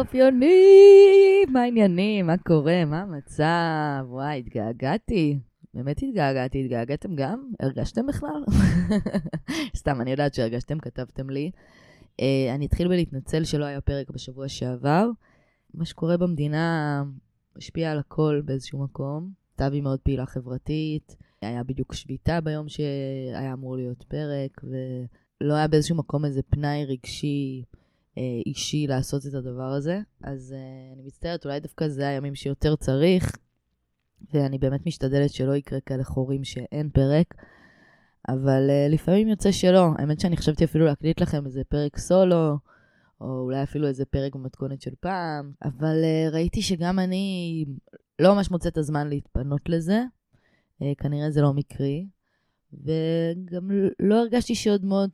היי, אופיונים, מה העניינים? מה קורה? מה המצב? וואי, התגעגעתי. באמת התגעגעתי, התגעגעתם גם? הרגשתם בכלל? סתם, אני יודעת שהרגשתם, כתבתם לי. Uh, אני אתחיל בלהתנצל שלא היה פרק בשבוע שעבר. מה שקורה במדינה משפיע על הכל באיזשהו מקום. תבי מאוד פעילה חברתית, היה בדיוק שביתה ביום שהיה אמור להיות פרק, ולא היה באיזשהו מקום איזה פנאי רגשי אישי לעשות את הדבר הזה. אז uh, אני מצטערת, אולי דווקא זה הימים שיותר צריך, ואני באמת משתדלת שלא יקרה כאלה חורים שאין פרק. אבל uh, לפעמים יוצא שלא. האמת שאני חשבתי אפילו להקליט לכם איזה פרק סולו, או אולי אפילו איזה פרק במתכונת של פעם, אבל ראיתי שגם אני לא ממש מוצאת הזמן להתפנות לזה. כנראה זה לא מקרי. וגם לא הרגשתי שעוד מאוד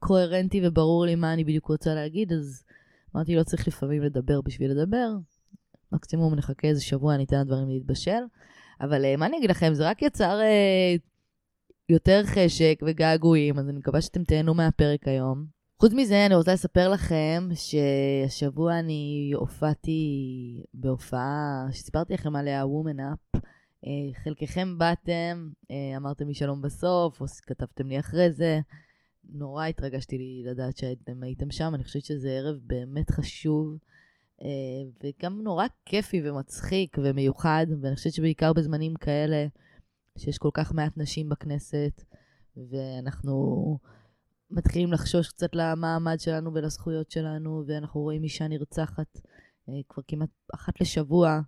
קוהרנטי וברור לי מה אני בדיוק רוצה להגיד, אז אמרתי, לא צריך לפעמים לדבר בשביל לדבר. מקסימום נחכה איזה שבוע, ניתן לדברים להתבשל. אבל uh, מה אני אגיד לכם, זה רק יצר uh, יותר חשק וגעגועים, אז אני מקווה שאתם תהנו מהפרק היום. חוץ מזה, אני רוצה לספר לכם שהשבוע אני הופעתי בהופעה שסיפרתי לכם עליה, Woman Up. אה, חלקכם באתם, אה, אמרתם לי שלום בסוף, או כתבתם לי אחרי זה. נורא התרגשתי לי לדעת שהייתם הייתם שם, אני חושבת שזה ערב באמת חשוב, אה, וגם נורא כיפי ומצחיק ומיוחד, ואני חושבת שבעיקר בזמנים כאלה, שיש כל כך מעט נשים בכנסת, ואנחנו מתחילים לחשוש קצת למעמד שלנו ולזכויות שלנו, ואנחנו רואים אישה נרצחת אה, כבר כמעט אחת לשבוע.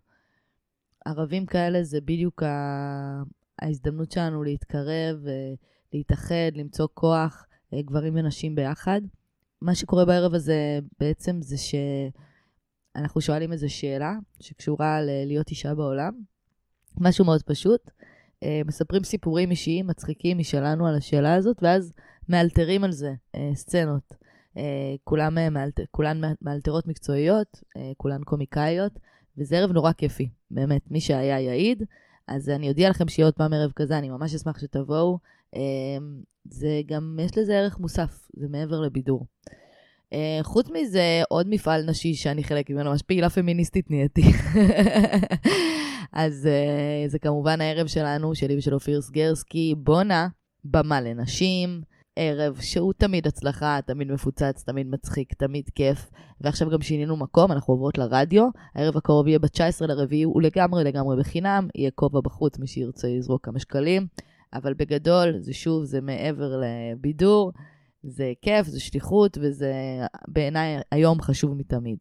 ערבים כאלה זה בדיוק ההזדמנות שלנו להתקרב, אה, להתאחד, למצוא כוח, גברים ונשים ביחד. מה שקורה בערב הזה בעצם זה שאנחנו שואלים איזו שאלה שקשורה ללהיות אישה בעולם. משהו מאוד פשוט. אה, מספרים סיפורים אישיים מצחיקים משלנו על השאלה הזאת, ואז מאלתרים על זה אה, סצנות. אה, כולם, מאלתר, כולן מאלתרות מקצועיות, כולן קומיקאיות, וזה ערב נורא כיפי, באמת. מי שהיה יעיד, אז אני אודיע לכם שיהיה עוד פעם ערב כזה, אני ממש אשמח שתבואו. זה גם, יש לזה ערך מוסף, זה מעבר לבידור. חוץ מזה, עוד מפעל נשי שאני חלק ממנו, ממש פעילה פמיניסטית נהייתי. אז uh, זה כמובן הערב שלנו, שלי ושל אופיר סגרסקי, בונה, במה לנשים, ערב שהוא תמיד הצלחה, תמיד מפוצץ, תמיד מצחיק, תמיד כיף. ועכשיו גם שינינו מקום, אנחנו עוברות לרדיו. הערב הקרוב יהיה ב-19 לרביעי, הוא לגמרי לגמרי בחינם, יהיה כובע בחוץ, מי שירצה לזרוק כמה שקלים. אבל בגדול, זה שוב, זה מעבר לבידור, זה כיף, זה שליחות, וזה בעיניי היום חשוב מתמיד.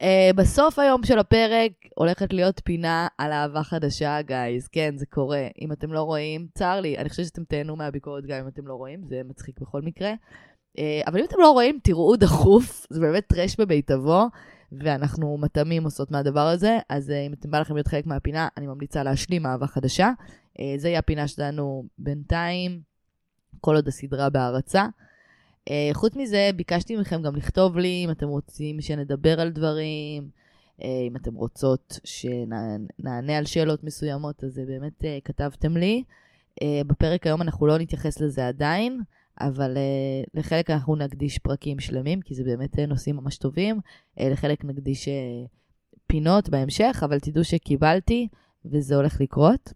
Uh, בסוף היום של הפרק הולכת להיות פינה על אהבה חדשה, גייז. כן, זה קורה. אם אתם לא רואים, צר לי, אני חושבת שאתם תהנו מהביקורת גם אם אתם לא רואים, זה מצחיק בכל מקרה. Uh, אבל אם אתם לא רואים, תראו דחוף, זה באמת טרש בביתבו, ואנחנו מתאמים עושות מהדבר הזה, אז uh, אם אתם בא לכם להיות חלק מהפינה, אני ממליצה להשלים אהבה חדשה. Uh, זה יהיה הפינה שלנו בינתיים, כל עוד הסדרה בהרצה. Uh, חוץ מזה, ביקשתי מכם גם לכתוב לי אם אתם רוצים שנדבר על דברים, uh, אם אתם רוצות שנענה על שאלות מסוימות, אז באמת uh, כתבתם לי. בפרק היום אנחנו לא נתייחס לזה עדיין, אבל לחלק אנחנו נקדיש פרקים שלמים, כי זה באמת נושאים ממש טובים. לחלק נקדיש פינות בהמשך, אבל תדעו שקיבלתי וזה הולך לקרות.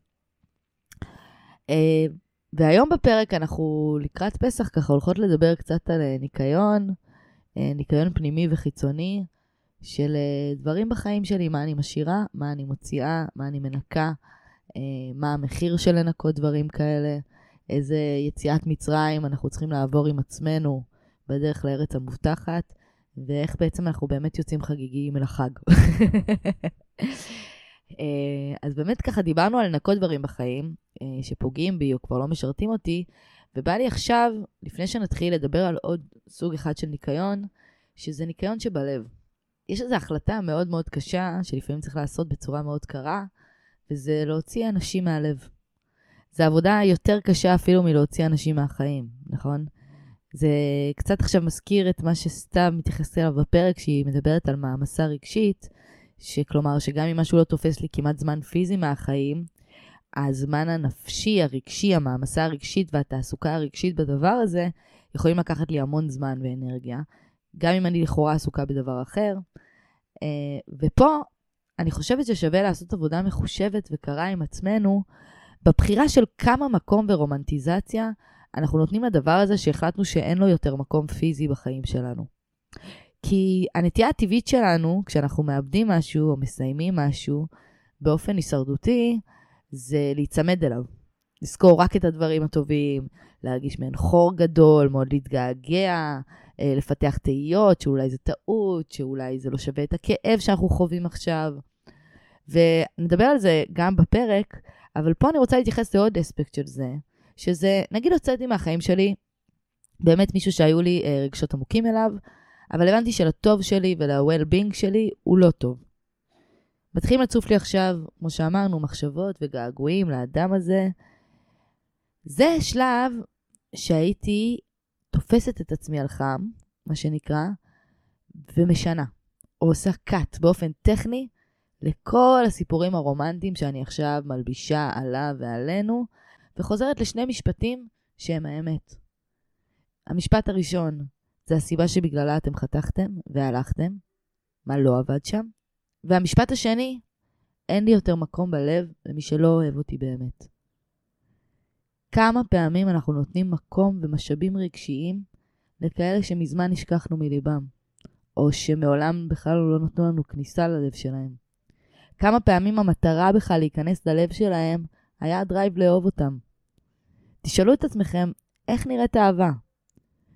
Uh, והיום בפרק אנחנו לקראת פסח ככה הולכות לדבר קצת על אה, ניקיון, אה, ניקיון פנימי וחיצוני של אה, דברים בחיים שלי, מה אני משאירה, מה אני מוציאה, מה אני מנקה, מה המחיר של לנקות דברים כאלה, איזה יציאת מצרים אנחנו צריכים לעבור עם עצמנו בדרך לארץ המובטחת, ואיך בעצם אנחנו באמת יוצאים חגיגיים אל החג. אה, אז באמת ככה דיברנו על לנקות דברים בחיים אה, שפוגעים בי או כבר לא משרתים אותי, ובא לי עכשיו, לפני שנתחיל לדבר על עוד סוג אחד של ניקיון, שזה ניקיון שבלב. יש איזו החלטה מאוד מאוד קשה, שלפעמים צריך לעשות בצורה מאוד קרה, וזה להוציא אנשים מהלב. זו עבודה יותר קשה אפילו מלהוציא אנשים מהחיים, נכון? זה קצת עכשיו מזכיר את מה שסתיו מתייחסת אליו בפרק, שהיא מדברת על מעמסה רגשית, שכלומר, שגם אם משהו לא תופס לי כמעט זמן פיזי מהחיים, הזמן הנפשי, הרגשי, המעמסה הרגשית והתעסוקה הרגשית בדבר הזה, יכולים לקחת לי המון זמן ואנרגיה, גם אם אני לכאורה עסוקה בדבר אחר. אה, ופה אני חושבת ששווה לעשות עבודה מחושבת וקרה עם עצמנו, בבחירה של כמה מקום ורומנטיזציה אנחנו נותנים לדבר הזה שהחלטנו שאין לו יותר מקום פיזי בחיים שלנו. כי הנטייה הטבעית שלנו, כשאנחנו מאבדים משהו או מסיימים משהו באופן הישרדותי, זה להיצמד אליו. לזכור רק את הדברים הטובים, להרגיש מעין חור גדול, מאוד להתגעגע, אה, לפתח תהיות, שאולי זה טעות, שאולי זה לא שווה את הכאב שאנחנו חווים עכשיו. ונדבר על זה גם בפרק, אבל פה אני רוצה להתייחס לעוד אספקט של זה, שזה, נגיד הוצאתי מהחיים שלי באמת מישהו שהיו לי אה, רגשות עמוקים אליו, אבל הבנתי שלטוב שלי ול-well-being שלי הוא לא טוב. מתחילים לצוף לי עכשיו, כמו שאמרנו, מחשבות וגעגועים לאדם הזה. זה שלב שהייתי תופסת את עצמי על חם, מה שנקרא, ומשנה, או עושה cut באופן טכני לכל הסיפורים הרומנטיים שאני עכשיו מלבישה עליו ועלינו, וחוזרת לשני משפטים שהם האמת. המשפט הראשון, זה הסיבה שבגללה אתם חתכתם והלכתם, מה לא עבד שם. והמשפט השני, אין לי יותר מקום בלב למי שלא אוהב אותי באמת. כמה פעמים אנחנו נותנים מקום ומשאבים רגשיים לכאלה שמזמן נשכחנו מליבם, או שמעולם בכלל לא נתנו לנו כניסה ללב שלהם. כמה פעמים המטרה בכלל להיכנס ללב שלהם היה הדרייב לאהוב אותם. תשאלו את עצמכם, איך נראית אהבה?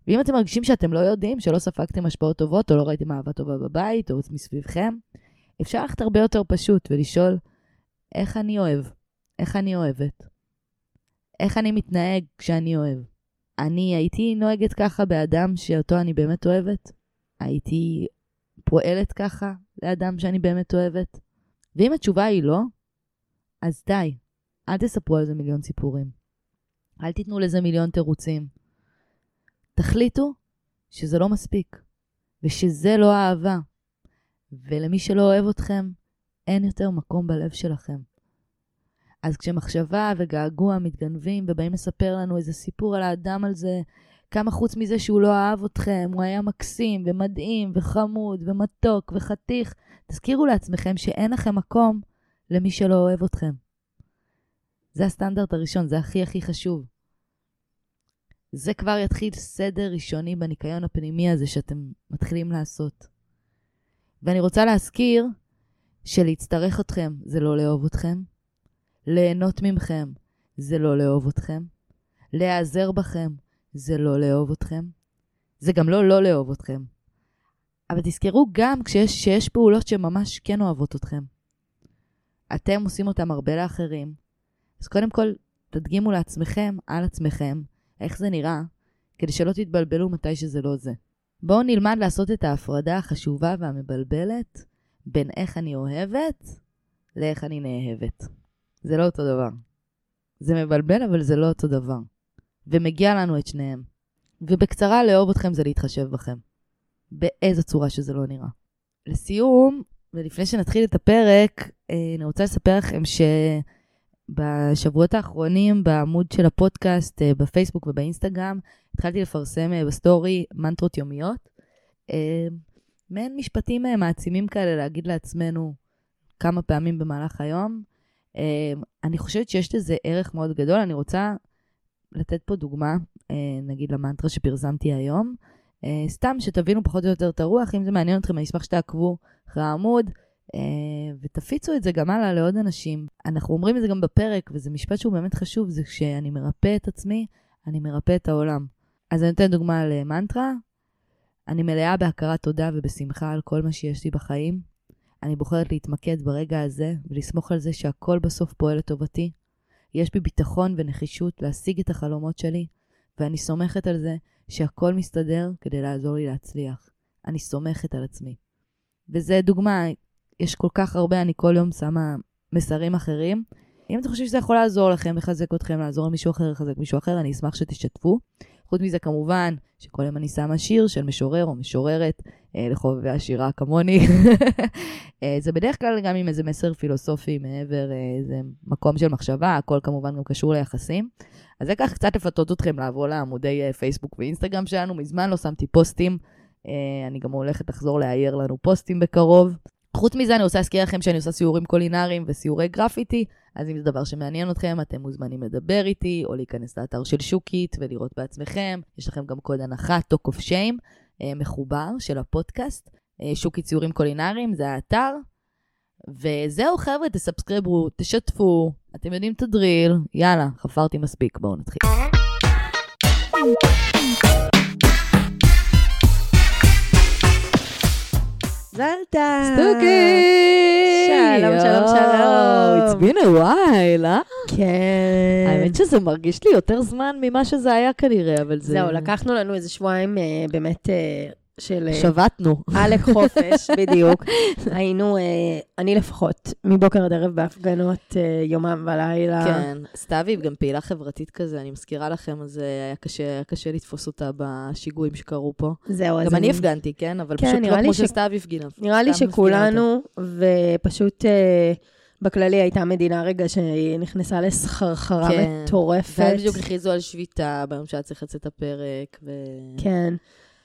ואם אתם מרגישים שאתם לא יודעים, שלא ספגתם השפעות טובות, או לא ראיתם אהבה טובה בבית, או מסביבכם, אפשר ללכת הרבה יותר פשוט ולשאול, איך אני אוהב? איך אני אוהבת? איך אני מתנהג כשאני אוהב? אני הייתי נוהגת ככה באדם שאותו אני באמת אוהבת? הייתי פועלת ככה לאדם שאני באמת אוהבת? ואם התשובה היא לא, אז די, אל תספרו על זה מיליון סיפורים. אל תיתנו לזה מיליון תירוצים. תחליטו שזה לא מספיק, ושזה לא אהבה, ולמי שלא אוהב אתכם, אין יותר מקום בלב שלכם. אז כשמחשבה וגעגוע מתגנבים ובאים לספר לנו איזה סיפור על האדם על זה, כמה חוץ מזה שהוא לא אהב אתכם, הוא היה מקסים ומדהים וחמוד ומתוק וחתיך, תזכירו לעצמכם שאין לכם מקום למי שלא אוהב אתכם. זה הסטנדרט הראשון, זה הכי הכי חשוב. זה כבר יתחיל סדר ראשוני בניקיון הפנימי הזה שאתם מתחילים לעשות. ואני רוצה להזכיר שלהצטרך אתכם זה לא לאהוב אתכם, ליהנות ממכם זה לא לאהוב אתכם, להיעזר בכם זה לא לאהוב אתכם, זה גם לא לא לאהוב אתכם. אבל תזכרו גם כשיש, שיש פעולות שממש כן אוהבות אתכם. אתם עושים אותם הרבה לאחרים, אז קודם כל תדגימו לעצמכם, על עצמכם, איך זה נראה, כדי שלא תתבלבלו מתי שזה לא זה. בואו נלמד לעשות את ההפרדה החשובה והמבלבלת בין איך אני אוהבת לאיך אני נאהבת. זה לא אותו דבר. זה מבלבל, אבל זה לא אותו דבר. ומגיע לנו את שניהם. ובקצרה, לאהוב אתכם זה להתחשב בכם. באיזו צורה שזה לא נראה. לסיום, ולפני שנתחיל את הפרק, אה, אני רוצה לספר לכם ש... בשבועות האחרונים בעמוד של הפודקאסט, אה, בפייסבוק ובאינסטגרם, התחלתי לפרסם אה, בסטורי מנטרות יומיות. אה, מעין משפטים מעצימים כאלה להגיד לעצמנו כמה פעמים במהלך היום. אני חושבת שיש לזה ערך מאוד גדול. אני רוצה לתת פה דוגמה, נגיד למנטרה שפרסמתי היום. סתם שתבינו פחות או יותר את הרוח, אם זה מעניין אתכם, אני אשמח שתעקבו אחרי העמוד. אה, ותפיצו את זה גם הלאה לעוד אנשים. אנחנו אומרים את זה גם בפרק, וזה משפט שהוא באמת חשוב, זה כשאני מרפא את עצמי, אני מרפא את העולם. אז אני נותן דוגמה למנטרה. אני מלאה בהכרת תודה ובשמחה על כל מה שיש לי בחיים. אני בוחרת להתמקד ברגע הזה ולסמוך על זה שהכל בסוף פועל לטובתי. יש בי ביטחון ונחישות להשיג את החלומות שלי, ואני סומכת על זה שהכל מסתדר כדי לעזור לי להצליח. אני סומכת על עצמי. וזה דוגמה, יש כל כך הרבה, אני כל יום שמה מסרים אחרים. אם אתם חושבים שזה יכול לעזור לכם, לחזק אתכם, לעזור למישהו אחר, לחזק מישהו אחר, אני אשמח שתשתפו. חוץ מזה, כמובן, שכל יום אני שמה שיר של משורר או משוררת, אה, לחובבי השירה כמוני. אה, זה בדרך כלל גם עם איזה מסר פילוסופי מעבר, אה, איזה מקום של מחשבה, הכל כמובן גם קשור ליחסים. אז זה ככה קצת לפתות אתכם לעבור לעמודי אה, פייסבוק ואינסטגרם שלנו. מזמן לא שמתי פוסטים, אה, אני גם הולכת לחזור להעיר לנו פוסטים בקרוב. חוץ מזה, אני רוצה להזכיר לכם שאני עושה סיורים קולינריים וסיורי גרפיטי, אז אם זה דבר שמעניין אתכם, אתם מוזמנים לדבר איתי, או להיכנס לאתר של שוקית ולראות בעצמכם. יש לכם גם קוד הנחה, talk of shame, אה, מחובר של הפודקאסט. אה, שוקית סיורים קולינריים, זה האתר. וזהו, חבר'ה, תסאבסקריבו, תשתפו, אתם יודעים את הדריל. יאללה, חפרתי מספיק, בואו נתחיל. זלטה! סטוקי! שלום, שלום, שלום. It's been a while, אה? כן. האמת שזה מרגיש לי יותר זמן ממה שזה היה כנראה, אבל זה... זהו, לקחנו לנו איזה שבועיים אה, באמת אה, של... אה, שבתנו. עלק חופש, בדיוק. היינו, אה, אני לפחות, מבוקר עד ערב בהפגנות, אה, יומם ולילה. כן, סתיו גם פעילה חברתית כזה, אני מזכירה לכם, אז היה קשה, קשה לתפוס אותה בשיגועים שקרו פה. זהו, אז גם אני הפגנתי, כן? אבל כן, פשוט לא כמו ש- שסתיו הפגינה. נראה לי שכולנו, ופשוט בכללי הייתה מדינה רגע שהיא נכנסה לסחרחרה כן. מטורפת. ואז בדיוק הכריזו על שביתה ביום שהיה צריך לצאת הפרק, ולא כן.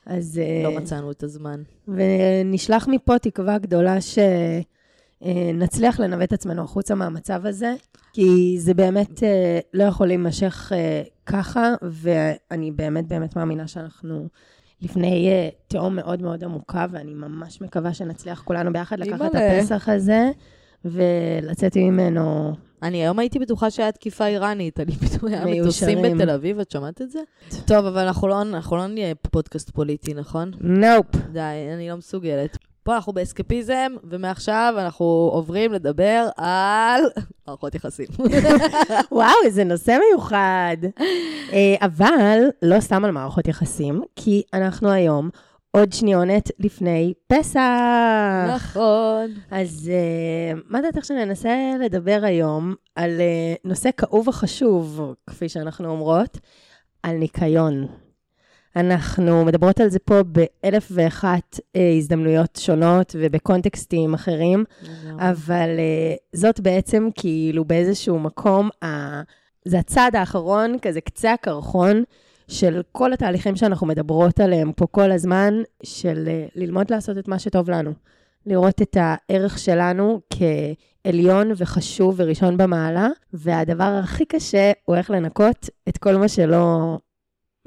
אז... אה, מצאנו את הזמן. ונשלח מפה תקווה גדולה שנצליח לנווט עצמנו החוצה מהמצב הזה, כי זה באמת אה, לא יכול להימשך אה, ככה, ואני באמת באמת מאמינה שאנחנו לפני אה, תהום מאוד מאוד עמוקה, ואני ממש מקווה שנצליח כולנו ביחד לקחת את. הפסח הזה ולצאת ממנו אני היום הייתי בטוחה שהיה תקיפה איראנית, אני פתאום היה. מטוסים בתל אביב, את שמעת את זה? טוב, אבל אנחנו לא, אנחנו לא נהיה פודקאסט פוליטי, נכון? נופ. די, אני לא מסוגלת. פה אנחנו באסקפיזם, ומעכשיו אנחנו עוברים לדבר על מערכות יחסים. וואו, איזה נושא מיוחד. אה, אבל לא סתם על מערכות יחסים, כי אנחנו היום עוד שניונת לפני פסח. נכון. אז uh, מה דעתך שננסה לדבר היום על uh, נושא כאוב וחשוב, כפי שאנחנו אומרות, על ניקיון. אנחנו מדברות על זה פה באלף ואחת uh, הזדמנויות שונות ובקונטקסטים אחרים, אבל uh, זאת בעצם כאילו באיזשהו מקום, ה... זה הצעד האחרון, כזה קצה הקרחון של כל התהליכים שאנחנו מדברות עליהם פה כל הזמן, של uh, ללמוד לעשות את מה שטוב לנו. לראות את הערך שלנו כעליון וחשוב וראשון במעלה, והדבר הכי קשה הוא איך לנקות את כל מה שלא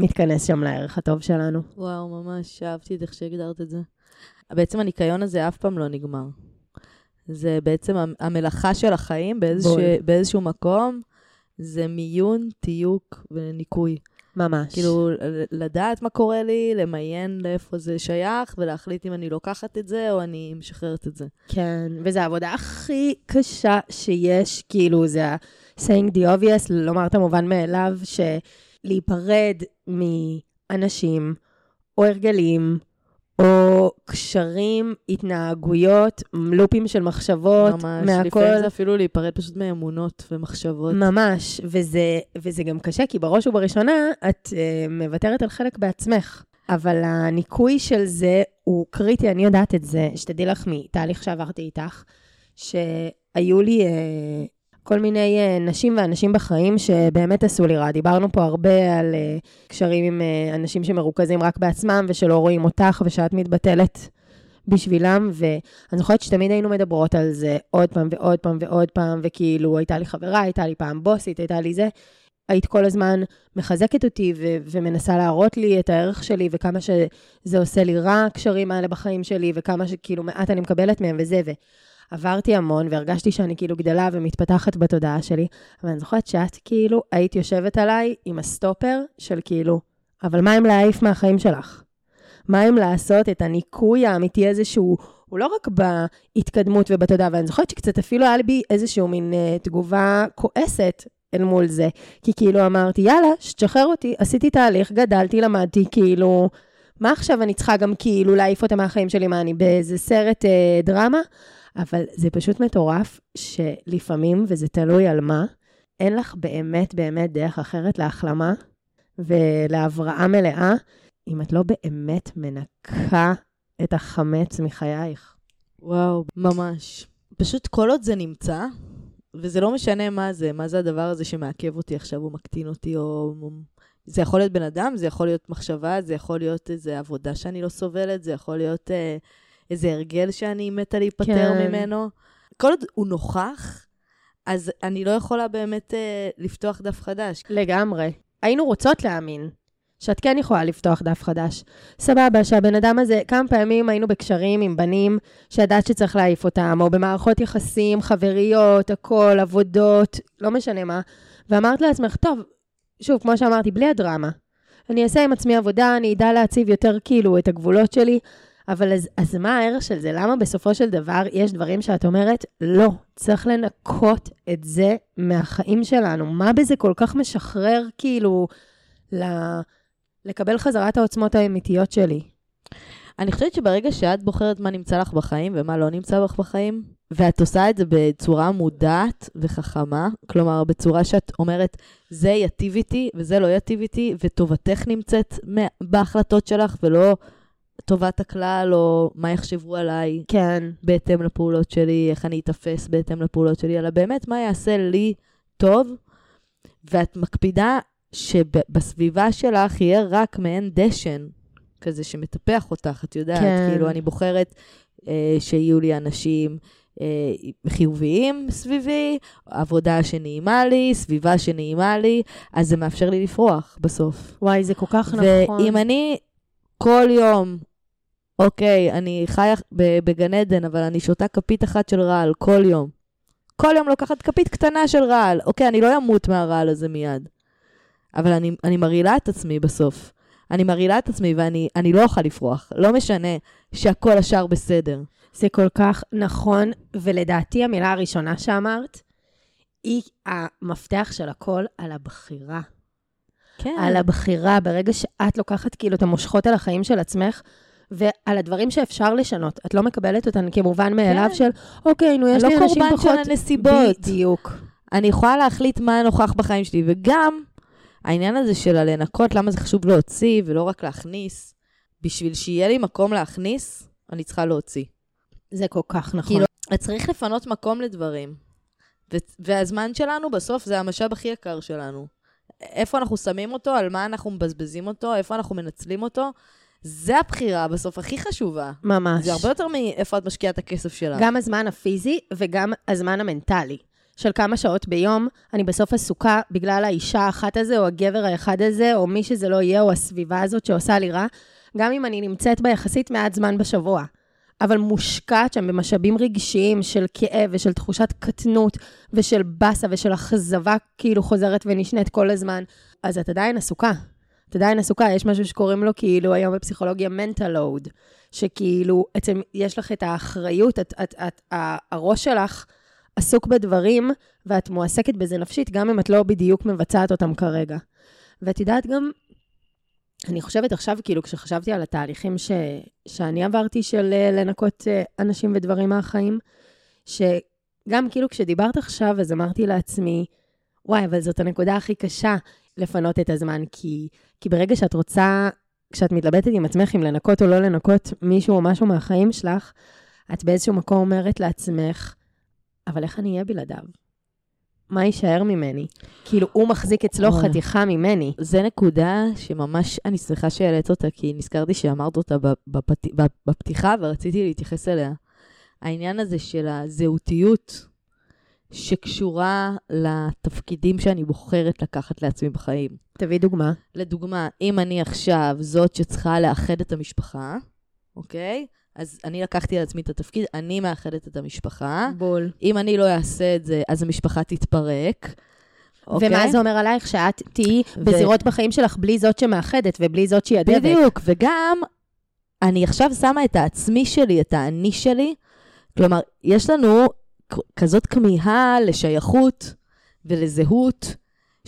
מתכנס שם לערך הטוב שלנו. וואו, ממש אהבתי את איך שהגדרת את זה. בעצם הניקיון הזה אף פעם לא נגמר. זה בעצם המ- המלאכה של החיים באיזשה. באיזשהו מקום, זה מיון, תיוק וניקוי. ממש. כאילו, לדעת מה קורה לי, למיין לאיפה זה שייך, ולהחליט אם אני לוקחת את זה או אני משחררת את זה. כן, וזו העבודה הכי קשה שיש, כאילו, זה ה-saying the obvious, לומר את המובן מאליו, שלהיפרד מאנשים, או הרגלים, או קשרים, התנהגויות, לופים של מחשבות, ממש, מהכל. לפעמים זה אפילו להיפרד פשוט מאמונות ומחשבות. ממש, וזה, וזה גם קשה, כי בראש ובראשונה את uh, מוותרת על חלק בעצמך. אבל הניקוי של זה הוא קריטי, אני יודעת את זה, שתדעי לך מתהליך שעברתי איתך, שהיו לי uh, כל מיני uh, נשים ואנשים בחיים שבאמת עשו לי רע. דיברנו פה הרבה על uh, קשרים עם uh, אנשים שמרוכזים רק בעצמם ושלא רואים אותך ושאת מתבטלת בשבילם, ואני זוכרת שתמיד היינו מדברות על זה עוד פעם ועוד פעם ועוד פעם, וכאילו הייתה לי חברה, הייתה לי פעם בוסית, הייתה לי זה. היית כל הזמן מחזקת אותי ו- ומנסה להראות לי את הערך שלי וכמה שזה עושה לי רע, הקשרים האלה בחיים שלי, וכמה שכאילו מעט אני מקבלת מהם וזה, ועברתי המון והרגשתי שאני כאילו גדלה ומתפתחת בתודעה שלי, אבל אני זוכרת שאת כאילו היית יושבת עליי עם הסטופר של כאילו, אבל מה אם להעיף מהחיים שלך? מה אם לעשות את הניקוי האמיתי הזה שהוא הוא לא רק בהתקדמות ובתודעה, ואני זוכרת שקצת אפילו היה לי איזשהו מין uh, תגובה כועסת אל מול זה. כי כאילו אמרתי, יאללה, שתשחרר אותי, עשיתי תהליך, גדלתי, למדתי, כאילו, מה עכשיו אני צריכה גם כאילו להעיף אותה מהחיים שלי? מה, אני באיזה סרט אה, דרמה? אבל זה פשוט מטורף שלפעמים, וזה תלוי על מה, אין לך באמת באמת דרך אחרת להחלמה ולהבראה מלאה, אם את לא באמת מנקה את החמץ מחייך. וואו, ממש. פשוט כל עוד זה נמצא, וזה לא משנה מה זה, מה זה הדבר הזה שמעכב אותי עכשיו, או מקטין אותי, או... זה יכול להיות בן אדם, זה יכול להיות מחשבה, זה יכול להיות איזו עבודה שאני לא סובלת, זה יכול להיות אה, איזה הרגל שאני מתה להיפטר כן. ממנו. כל עוד הוא נוכח, אז אני לא יכולה באמת אה, לפתוח דף חדש. לגמרי. היינו רוצות להאמין שאת כן יכולה לפתוח דף חדש. סבבה, שהבן אדם הזה, כמה פעמים היינו בקשרים עם בנים שידעת שצריך להעיף אותם, או במערכות יחסים, חבריות, הכל, עבודות, לא משנה מה, ואמרת לעצמך, טוב, שוב, כמו שאמרתי, בלי הדרמה. אני אעשה עם עצמי עבודה, אני אדע להציב יותר כאילו את הגבולות שלי, אבל אז, אז מה הערך של זה? למה בסופו של דבר יש דברים שאת אומרת, לא, צריך לנקות את זה מהחיים שלנו? מה בזה כל כך משחרר כאילו ל... לקבל חזרה את העוצמות האמיתיות שלי? אני חושבת שברגע שאת בוחרת מה נמצא לך בחיים ומה לא נמצא לך בחיים, ואת עושה את זה בצורה מודעת וחכמה, כלומר, בצורה שאת אומרת, זה יטיב איתי וזה לא יטיב איתי, וטובתך נמצאת בהחלטות שלך, ולא טובת הכלל, או מה יחשבו עליי כן. בהתאם לפעולות שלי, איך אני אתפס בהתאם לפעולות שלי, אלא באמת מה יעשה לי טוב, ואת מקפידה שבסביבה שלך יהיה רק מעין דשן כזה שמטפח אותך, את יודעת, כן. כאילו אני בוחרת אה, שיהיו לי אנשים אה, חיוביים סביבי, עבודה שנעימה לי, סביבה שנעימה לי, אז זה מאפשר לי לפרוח בסוף. וואי, זה כל כך נכון. ואם אני כל יום, אוקיי, אני חיה בגן עדן, אבל אני שותה כפית אחת של רעל כל יום. כל יום לוקחת כפית קטנה של רעל. אוקיי, אני לא אמות מהרעל הזה מיד. אבל אני, אני מרעילה את עצמי בסוף. אני מרעילה את עצמי ואני אני לא אוכל לפרוח. לא משנה שהכל השאר בסדר. זה כל כך נכון, ולדעתי המילה הראשונה שאמרת, היא המפתח של הכל על הבחירה. כן. על הבחירה, ברגע שאת לוקחת כאילו את המושכות על החיים של עצמך, ועל הדברים שאפשר לשנות. את לא מקבלת אותן כמובן מאליו כן. של, אוקיי, נו, יש לי לא אנשים קורבן פחות... של הנסיבות. בדיוק. אני יכולה להחליט מה נוכח בחיים שלי, וגם העניין הזה של הלנקות, למה זה חשוב להוציא ולא רק להכניס. בשביל שיהיה לי מקום להכניס, אני צריכה להוציא. זה כל כך נכון. כאילו, צריך לפנות מקום לדברים. ו- והזמן שלנו בסוף זה המשאב הכי יקר שלנו. איפה אנחנו שמים אותו, על מה אנחנו מבזבזים אותו, איפה אנחנו מנצלים אותו, זה הבחירה בסוף הכי חשובה. ממש. זה הרבה יותר מאיפה את משקיעה את הכסף שלך. גם הזמן הפיזי וגם הזמן המנטלי. של כמה שעות ביום, אני בסוף עסוקה בגלל האישה האחת הזה, או הגבר האחד הזה, או מי שזה לא יהיה, או הסביבה הזאת שעושה לי רע, גם אם אני נמצאת בה יחסית מעט זמן בשבוע. אבל מושקעת שם במשאבים רגשיים של כאב ושל תחושת קטנות ושל באסה ושל אכזבה כאילו חוזרת ונשנית כל הזמן, אז את עדיין עסוקה. את עדיין עסוקה, יש משהו שקוראים לו כאילו היום בפסיכולוגיה mental load, שכאילו אצל, יש לך את האחריות, את, את, את, הראש שלך עסוק בדברים ואת מועסקת בזה נפשית, גם אם את לא בדיוק מבצעת אותם כרגע. ואת יודעת גם, אני חושבת עכשיו, כאילו, כשחשבתי על התהליכים ש, שאני עברתי של אה, לנקות אה, אנשים ודברים מהחיים, שגם כאילו כשדיברת עכשיו, אז אמרתי לעצמי, וואי, אבל זאת הנקודה הכי קשה, לפנות את הזמן, כי, כי ברגע שאת רוצה, כשאת מתלבטת עם עצמך אם לנקות או לא לנקות מישהו או משהו מהחיים שלך, את באיזשהו מקום אומרת לעצמך, אבל איך אני אהיה בלעדיו? מה יישאר ממני? כאילו, הוא מחזיק אצלו. חתיכה ממני. זה נקודה שממש, אני שמחה שהעלית אותה, כי נזכרתי שאמרת אותה בפת... בפתיחה ורציתי להתייחס אליה. העניין הזה של הזהותיות שקשורה לתפקידים שאני בוחרת לקחת לעצמי בחיים. תביא דוגמה. לדוגמה, אם אני עכשיו זאת שצריכה לאחד את המשפחה, אוקיי? אז אני לקחתי על עצמי את התפקיד, אני מאחדת את המשפחה. בול. אם אני לא אעשה את זה, אז המשפחה תתפרק. אוקיי? ומה זה אומר עלייך? שאת תהיי ו- בזירות בחיים שלך בלי זאת שמאחדת ובלי זאת שהיא הדבק. בדיוק, וגם אני עכשיו שמה את העצמי שלי, את האני שלי. כלומר, יש לנו כזאת כמיהה לשייכות ולזהות,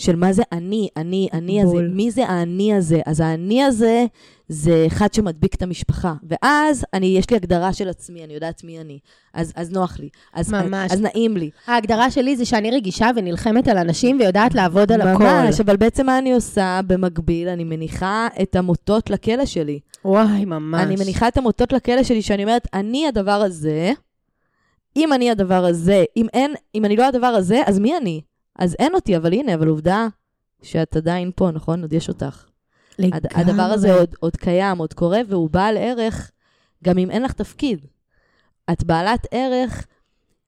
של מה זה אני, אני, אני הזה, בול. מי זה האני הזה. אז האני הזה זה אחד שמדביק את המשפחה. ואז אני, יש לי הגדרה של עצמי, אני יודעת מי אני. אז, אז נוח לי. אז, ממש. אז נעים לי. ההגדרה שלי זה שאני רגישה ונלחמת על אנשים ויודעת לעבוד על הכל. ממש, אבל בעצם מה אני עושה במקביל? אני מניחה את המוטות לכלא שלי. וואי, ממש. אני מניחה את המוטות לכלא שלי, שאני אומרת, אני הדבר הזה, אם אני הדבר הזה, אם אין, אם אני לא הדבר הזה, אז מי אני? אז אין אותי, אבל הנה, אבל עובדה שאת עדיין פה, נכון? עוד יש אותך. הד- הדבר הזה עוד, עוד קיים, עוד קורה, והוא בעל ערך גם אם אין לך תפקיד. את בעלת ערך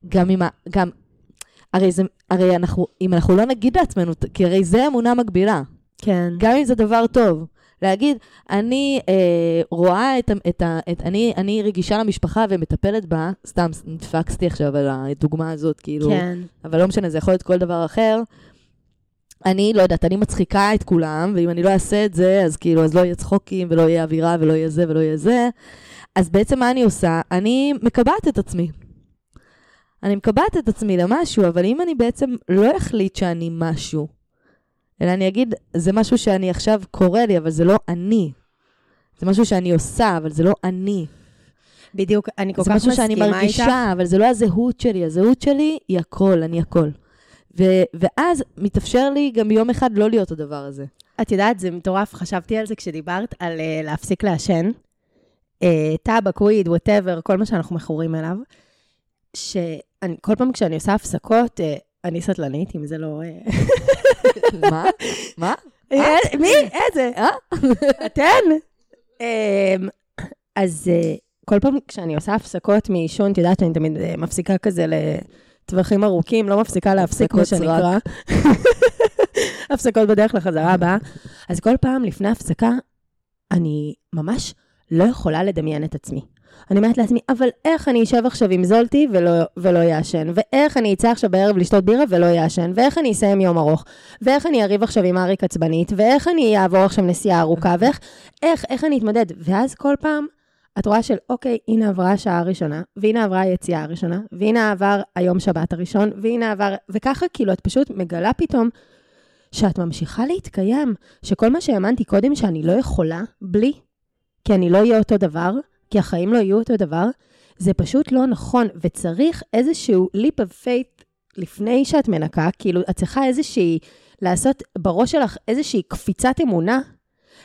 גם אם... גם, הרי, זה, הרי אנחנו, אם אנחנו לא נגיד לעצמנו, כי הרי זה אמונה מגבילה. כן. גם אם זה דבר טוב. להגיד, אני אה, רואה את, את ה... את, אני, אני רגישה למשפחה ומטפלת בה, סתם נדפקסתי עכשיו על הדוגמה הזאת, כאילו, כן. אבל לא משנה, זה יכול להיות כל דבר אחר. אני, לא יודעת, אני מצחיקה את כולם, ואם אני לא אעשה את זה, אז כאילו, אז לא יהיה צחוקים, ולא יהיה אווירה, ולא יהיה זה, ולא יהיה זה. אז בעצם מה אני עושה? אני מקבעת את עצמי. אני מקבעת את עצמי למשהו, אבל אם אני בעצם לא אחליט שאני משהו, אלא אני אגיד, זה משהו שאני עכשיו קורה לי, אבל זה לא אני. זה משהו שאני עושה, אבל זה לא אני. בדיוק, אני כל זה כך משהו מסכימה שאני איתך. מרגישה, אבל זה לא הזהות שלי. הזהות שלי היא הכל, אני הכל. ו- ואז מתאפשר לי גם יום אחד לא להיות הדבר הזה. את יודעת, זה מטורף, חשבתי על זה כשדיברת על uh, להפסיק לעשן. Uh, טבק, weed, whatever, כל מה שאנחנו מכורים אליו. שכל פעם כשאני עושה הפסקות, uh, אני סטלנית, אם זה לא... Uh... מה? מה? אה, מי? איזה? אה? אתן? אמ, אז אה, כל פעם כשאני עושה הפסקות מעישון, את יודעת שאני תמיד אה, מפסיקה כזה לטווחים ארוכים, לא מפסיקה להפסיק, מה שנקרא. הפסקות בדרך לחזרה הבאה. אז כל פעם לפני הפסקה, אני ממש לא יכולה לדמיין את עצמי. אני אומרת לעצמי, אבל איך אני אשב עכשיו עם זולטי ולא, ולא יעשן? ואיך אני אצא עכשיו בערב לשתות בירה ולא יעשן? ואיך אני אסיים יום ארוך? ואיך אני אריב עכשיו עם אריק עצבנית? ואיך אני אעבור עכשיו נסיעה ארוכה? ואיך איך, איך אני אתמודד? ואז כל פעם את רואה של, אוקיי, הנה עברה השעה הראשונה, והנה עברה היציאה הראשונה, והנה עבר היום שבת הראשון, והנה עבר... וככה כאילו את פשוט מגלה פתאום שאת ממשיכה להתקיים, שכל מה שהאמנתי קודם שאני לא יכולה, בלי, כי אני לא אהיה אותו דבר, כי החיים לא יהיו אותו דבר, זה פשוט לא נכון, וצריך איזשהו leap of faith לפני שאת מנקה, כאילו, את צריכה איזושהי, לעשות בראש שלך איזושהי קפיצת אמונה,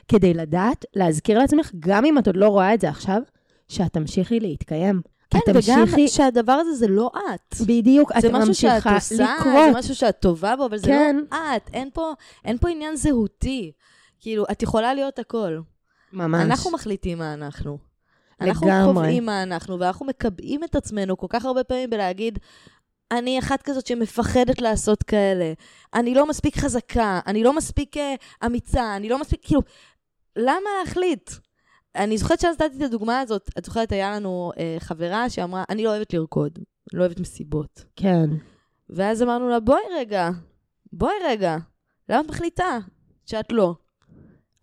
כדי לדעת, להזכיר לעצמך, גם אם את עוד לא רואה את זה עכשיו, שאת תמשיכי להתקיים. כן, וגם תמשיכי- שהדבר הזה זה לא את. בדיוק, את זה משהו שאת ממשיכה עושה, זה לקרות. משהו שאת טובה בו, אבל זה כן. לא את. אין פה, אין פה עניין זהותי. כאילו, את יכולה להיות הכל. ממש. אנחנו מחליטים מה אנחנו. אנחנו לגמרי. קובעים מה אנחנו, ואנחנו מקבעים את עצמנו כל כך הרבה פעמים בלהגיד, אני אחת כזאת שמפחדת לעשות כאלה. אני לא מספיק חזקה, אני לא מספיק אה, אמיצה, אני לא מספיק, כאילו, למה להחליט? אני זוכרת שאז נתתי את הדוגמה הזאת, את זוכרת, היה לנו אה, חברה שאמרה, אני לא אוהבת לרקוד, לא אוהבת מסיבות. כן. ואז אמרנו לה, בואי רגע, בואי רגע, למה את מחליטה שאת לא?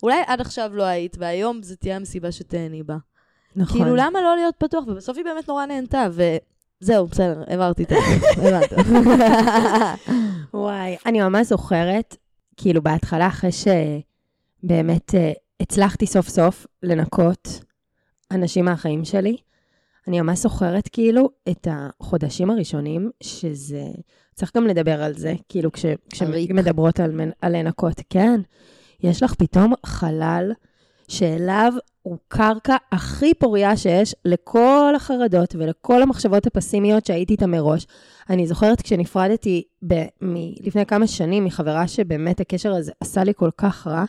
אולי עד עכשיו לא היית, והיום זו תהיה המסיבה שתהני בה. נכון. כאילו, למה לא להיות פתוח? ובסוף היא באמת נורא נהנתה, וזהו, בסדר, העברתי את זה. הבנת. וואי, אני ממש זוכרת, כאילו בהתחלה, אחרי שבאמת אה, הצלחתי סוף סוף לנקות אנשים מהחיים שלי, אני ממש זוכרת כאילו את החודשים הראשונים, שזה, צריך גם לדבר על זה, כאילו כש. כשמדברות על, מנ- על לנקות, כן, יש לך פתאום חלל שאליו הוא קרקע הכי פוריה שיש לכל החרדות ולכל המחשבות הפסימיות שהייתי איתן מראש. אני זוכרת כשנפרדתי ב- מ- לפני כמה שנים מחברה שבאמת הקשר הזה עשה לי כל כך רע,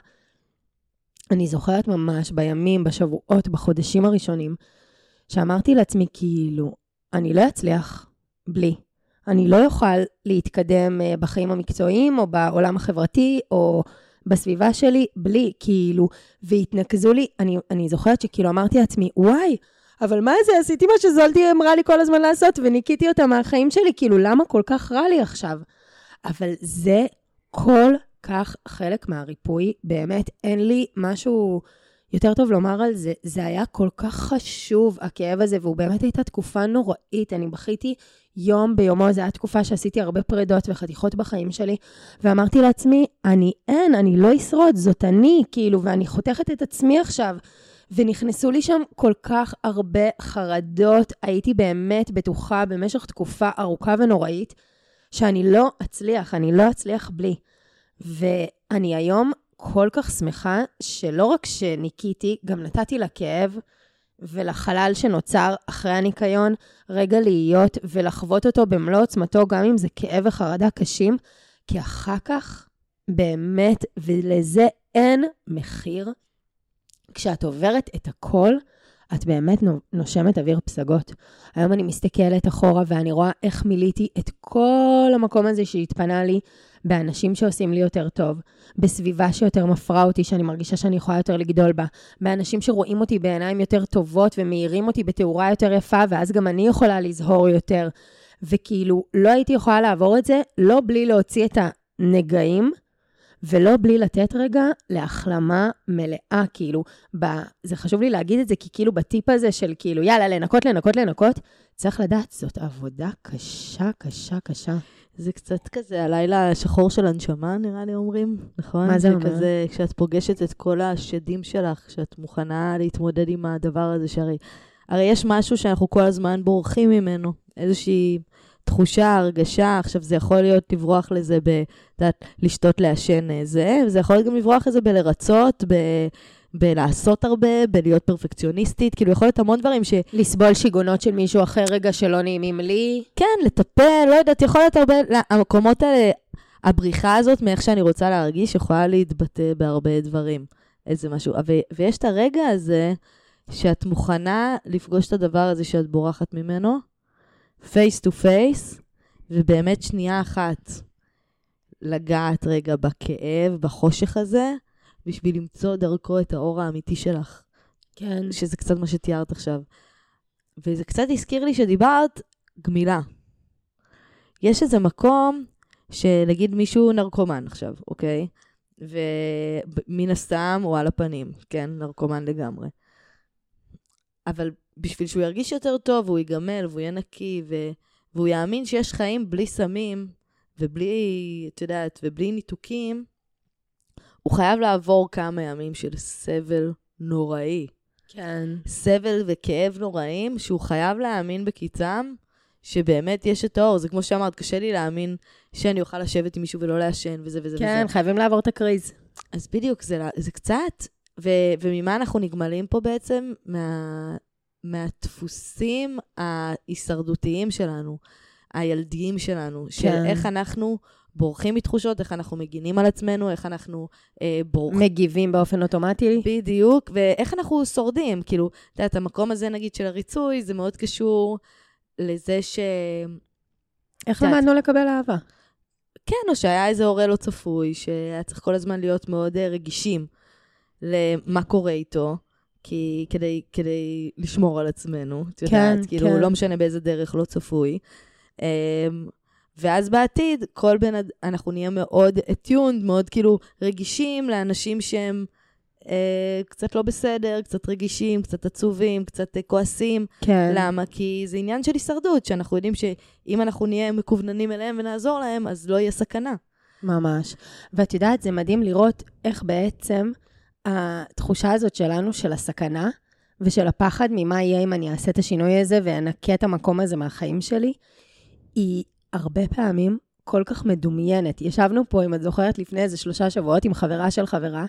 אני זוכרת ממש בימים, בשבועות, בחודשים הראשונים, שאמרתי לעצמי, כאילו, אני לא אצליח בלי. אני לא אוכל להתקדם אה, בחיים המקצועיים, או בעולם החברתי, או בסביבה שלי, בלי, כאילו, והתנקזו לי, אני, אני זוכרת שכאילו אמרתי לעצמי, וואי, אבל מה זה, עשיתי מה שזולטי אמרה לי כל הזמן לעשות, וניקיתי אותה מהחיים שלי, כאילו, למה כל כך רע לי עכשיו? אבל זה כל כך חלק מהריפוי, באמת, אין לי משהו יותר טוב לומר על זה. זה היה כל כך חשוב, הכאב הזה, והוא באמת הייתה תקופה נוראית, אני בכיתי יום ביומו, זו הייתה תקופה שעשיתי הרבה פרידות וחתיכות בחיים שלי, ואמרתי לעצמי, אני אין, אני לא אשרוד, זאת אני, כאילו, ואני חותכת את עצמי עכשיו. ונכנסו לי שם כל כך הרבה חרדות, הייתי באמת בטוחה במשך תקופה ארוכה ונוראית, שאני לא אצליח, אני לא אצליח בלי. ואני היום כל כך שמחה שלא רק שניקיתי, גם נתתי לכאב ולחלל שנוצר אחרי הניקיון רגע להיות ולחוות אותו במלוא עוצמתו, גם אם זה כאב וחרדה קשים, כי אחר כך, באמת, ולזה אין מחיר, כשאת עוברת את הכל, את באמת נושמת אוויר פסגות. היום אני מסתכלת אחורה ואני רואה איך מילאתי את כל המקום הזה שהתפנה לי באנשים שעושים לי יותר טוב, בסביבה שיותר מפרה אותי, שאני מרגישה שאני יכולה יותר לגדול בה, באנשים שרואים אותי בעיניים יותר טובות ומאירים אותי בתאורה יותר יפה, ואז גם אני יכולה לזהור יותר. וכאילו, לא הייתי יכולה לעבור את זה, לא בלי להוציא את הנגעים. ולא בלי לתת רגע להחלמה מלאה, כאילו, ב... זה חשוב לי להגיד את זה, כי כאילו בטיפ הזה של כאילו, יאללה, לנקות, לנקות, לנקות, צריך לדעת, זאת עבודה קשה, קשה, קשה. זה קצת כזה הלילה השחור של הנשמה, נראה לי אומרים, נכון? מה זה אומר? כזה, כשאת פוגשת את כל השדים שלך, כשאת מוכנה להתמודד עם הדבר הזה, שהרי הרי יש משהו שאנחנו כל הזמן בורחים ממנו, איזושהי תחושה, הרגשה, עכשיו זה יכול להיות לברוח לזה ב... את יודעת, לשתות, לעשן אה, זה, וזה יכול להיות גם לברוח לזה בלרצות, ב... בלעשות הרבה, בלהיות פרפקציוניסטית, כאילו יכול להיות המון דברים ש... לסבול שיגונות של מישהו אחר רגע שלא נעימים לי. כן, לטפל, לא יודעת, יכול להיות הרבה... המקומות האלה, הבריחה הזאת מאיך שאני רוצה להרגיש, יכולה להתבטא בהרבה דברים. איזה משהו. ו... ויש את הרגע הזה שאת מוכנה לפגוש את הדבר הזה שאת בורחת ממנו, face to face, ובאמת שנייה אחת לגעת רגע בכאב, בחושך הזה, בשביל למצוא דרכו את האור האמיתי שלך. כן. שזה קצת מה שתיארת עכשיו. וזה קצת הזכיר לי שדיברת גמילה. יש איזה מקום שנגיד מישהו נרקומן עכשיו, אוקיי? ומן הסתם הוא על הפנים, כן? נרקומן לגמרי. אבל בשביל שהוא ירגיש יותר טוב, והוא ייגמל, והוא יהיה נקי, ו... והוא יאמין שיש חיים בלי סמים, ובלי, את יודעת, ובלי ניתוקים, הוא חייב לעבור כמה ימים של סבל נוראי. כן. סבל וכאב נוראים, שהוא חייב להאמין בקיצם, שבאמת יש את האור. זה כמו שאמרת, קשה לי להאמין שאני אוכל לשבת עם מישהו ולא לעשן, וזה וזה כן, וזה. כן, חייבים לעבור את הקריז. אז בדיוק, זה, זה קצת, ו, וממה אנחנו נגמלים פה בעצם? מה, מהדפוסים ההישרדותיים שלנו, הילדיים שלנו, כן. של איך אנחנו בורחים מתחושות, איך אנחנו מגינים על עצמנו, איך אנחנו אה, בורחים. מגיבים באופן אוטומטי. בדיוק, ואיך אנחנו שורדים. כאילו, את יודעת, המקום הזה, נגיד, של הריצוי, זה מאוד קשור לזה ש... איך למדנו לקבל אהבה? כן, או שהיה איזה הורה לא צפוי, שהיה צריך כל הזמן להיות מאוד אה, רגישים למה קורה איתו. כי כדי, כדי לשמור על עצמנו, את יודעת, כן, כאילו, כן. לא משנה באיזה דרך לא צפוי. Um, ואז בעתיד, כל בן אדם, אנחנו נהיה מאוד אטיונד, מאוד כאילו רגישים לאנשים שהם אה, קצת לא בסדר, קצת רגישים, קצת עצובים, קצת אה, כועסים. כן. למה? כי זה עניין של הישרדות, שאנחנו יודעים שאם אנחנו נהיה מקווננים אליהם ונעזור להם, אז לא יהיה סכנה. ממש. ואת יודעת, זה מדהים לראות איך בעצם התחושה הזאת שלנו, של הסכנה, ושל הפחד ממה יהיה אם אני אעשה את השינוי הזה ואנקה את המקום הזה מהחיים שלי, היא הרבה פעמים כל כך מדומיינת. ישבנו פה, אם את זוכרת, לפני איזה שלושה שבועות עם חברה של חברה,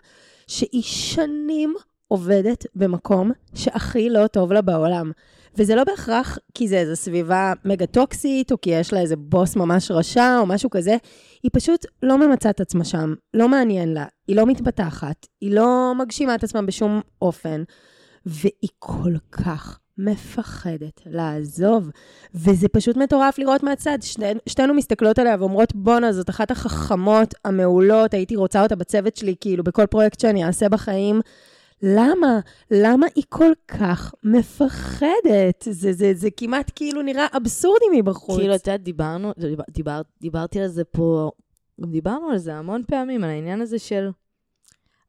שהיא שנים עובדת במקום שהכי לא טוב לה בעולם. וזה לא בהכרח כי זה איזו סביבה מגה טוקסית, או כי יש לה איזה בוס ממש רשע, או משהו כזה. היא פשוט לא ממצה את עצמה שם, לא מעניין לה, היא לא מתפתחת, היא לא מגשימה את עצמה בשום אופן, והיא כל כך מפחדת לעזוב. וזה פשוט מטורף לראות מהצד. שני, שתינו מסתכלות עליה ואומרות, בואנה, זאת אחת החכמות המעולות, הייתי רוצה אותה בצוות שלי, כאילו, בכל פרויקט שאני אעשה בחיים. למה? למה היא כל כך מפחדת? זה, זה, זה כמעט כאילו נראה אבסורדי מבחוץ. כאילו, את יודעת, דיברנו, דיבר, דיבר, דיברתי על זה פה, גם דיברנו על זה המון פעמים, על העניין הזה של...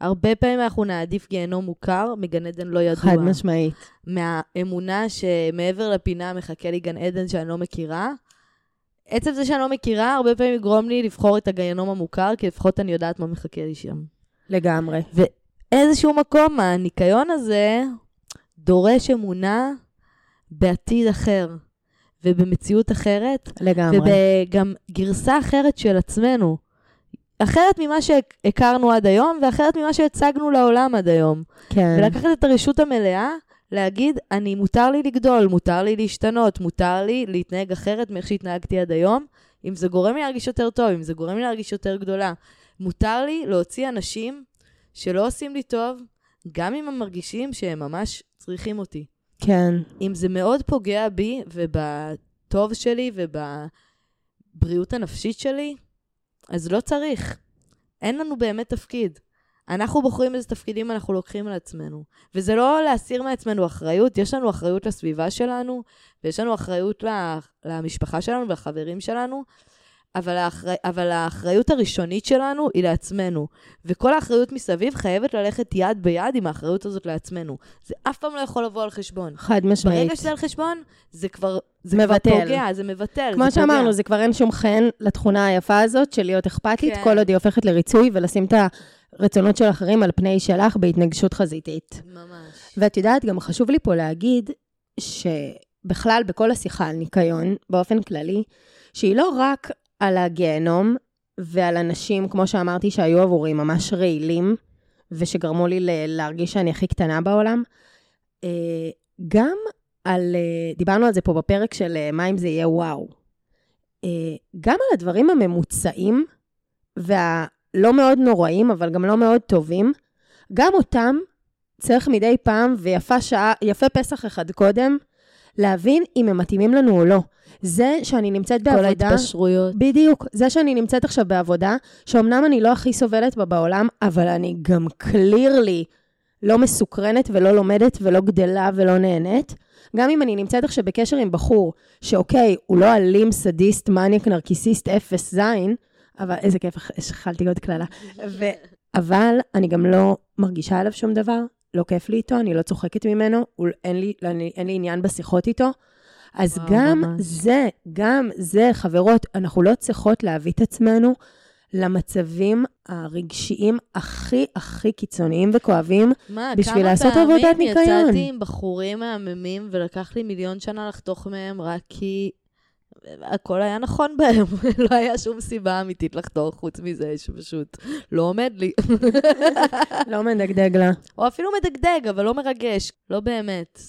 הרבה פעמים אנחנו נעדיף גיהנום מוכר מגן עדן לא ידוע. חד משמעית. מהאמונה שמעבר לפינה מחכה לי גן עדן שאני לא מכירה, עצם זה שאני לא מכירה, הרבה פעמים יגרום לי לבחור את הגיהנום המוכר, כי לפחות אני יודעת מה מחכה לי שם. לגמרי. איזשהו מקום, הניקיון הזה דורש אמונה בעתיד אחר, ובמציאות אחרת, לגמרי. וגם גרסה אחרת של עצמנו. אחרת ממה שהכרנו עד היום, ואחרת ממה שהצגנו לעולם עד היום. כן. ולקחת את הרשות המלאה, להגיד, אני, מותר לי לגדול, מותר לי להשתנות, מותר לי להתנהג אחרת מאיך שהתנהגתי עד היום, אם זה גורם לי להרגיש יותר טוב, אם זה גורם לי להרגיש יותר גדולה. מותר לי להוציא אנשים שלא עושים לי טוב, גם אם הם מרגישים שהם ממש צריכים אותי. כן. אם זה מאוד פוגע בי ובטוב שלי ובבריאות הנפשית שלי, אז לא צריך. אין לנו באמת תפקיד. אנחנו בוחרים איזה תפקידים אנחנו לוקחים על עצמנו. וזה לא להסיר מעצמנו אחריות, יש לנו אחריות לסביבה שלנו, ויש לנו אחריות למשפחה שלנו ולחברים שלנו, אבל, האחרי, אבל האחריות הראשונית שלנו היא לעצמנו. וכל האחריות מסביב חייבת ללכת יד ביד עם האחריות הזאת לעצמנו. זה אף פעם לא יכול לבוא על חשבון. חד משמעית. ברגע שזה על חשבון, זה כבר, זה מבטל. כבר פוגע, זה מבטל. כמו זה שאמרנו, פוגע. זה כבר אין שום חן לתכונה היפה הזאת של להיות אכפתית, כן. כל עוד היא הופכת לריצוי ולשים את הרצונות של אחרים על פני שלך בהתנגשות חזיתית. ממש. ואת יודעת, גם חשוב לי פה להגיד שבכלל, בכל השיחה על ניקיון, באופן כללי, שהיא לא רק על הגיהנום ועל אנשים, כמו שאמרתי, שהיו עבורי ממש רעילים, ושגרמו לי להרגיש שאני הכי קטנה בעולם, אה, גם על, אה, דיברנו על זה פה בפרק של אה, מה אם זה יהיה וואו. גם על הדברים הממוצעים והלא מאוד נוראים, אבל גם לא מאוד טובים, גם אותם צריך מדי פעם, ויפה שעה, יפה פסח אחד קודם, להבין אם הם מתאימים לנו או לא. זה שאני נמצאת כל בעבודה... ההתפשרויות. בדיוק. זה שאני נמצאת עכשיו בעבודה, שאומנם אני לא הכי סובלת בה בעולם, אבל אני גם קלירלי לא מסוקרנת ולא לומדת ולא גדלה ולא נהנית. גם אם אני נמצאת עכשיו בקשר עם בחור, שאוקיי, הוא לא אלים, סדיסט, מניאק, נרקיסיסט, אפס זין, אבל איזה כיף, אכלתי עוד קללה. ו... אבל אני גם לא מרגישה עליו שום דבר, לא כיף לי איתו, אני לא צוחקת ממנו, הוא- אין לי, אני, אין לי עניין בשיחות איתו. אז וואו, גם ממש. זה, גם זה, חברות, אנחנו לא צריכות להביא את עצמנו למצבים הרגשיים הכי הכי קיצוניים וכואבים. מה, בשביל כמה לעשות עבודת פעמים ניקיון. יצאתי עם בחורים מהממים ולקח לי מיליון שנה לחתוך מהם רק כי הכל היה נכון בהם. לא היה שום סיבה אמיתית לחתוך חוץ מזה שפשוט לא עומד לי. לא מדגדג לה. או אפילו מדגדג, אבל לא מרגש. לא באמת.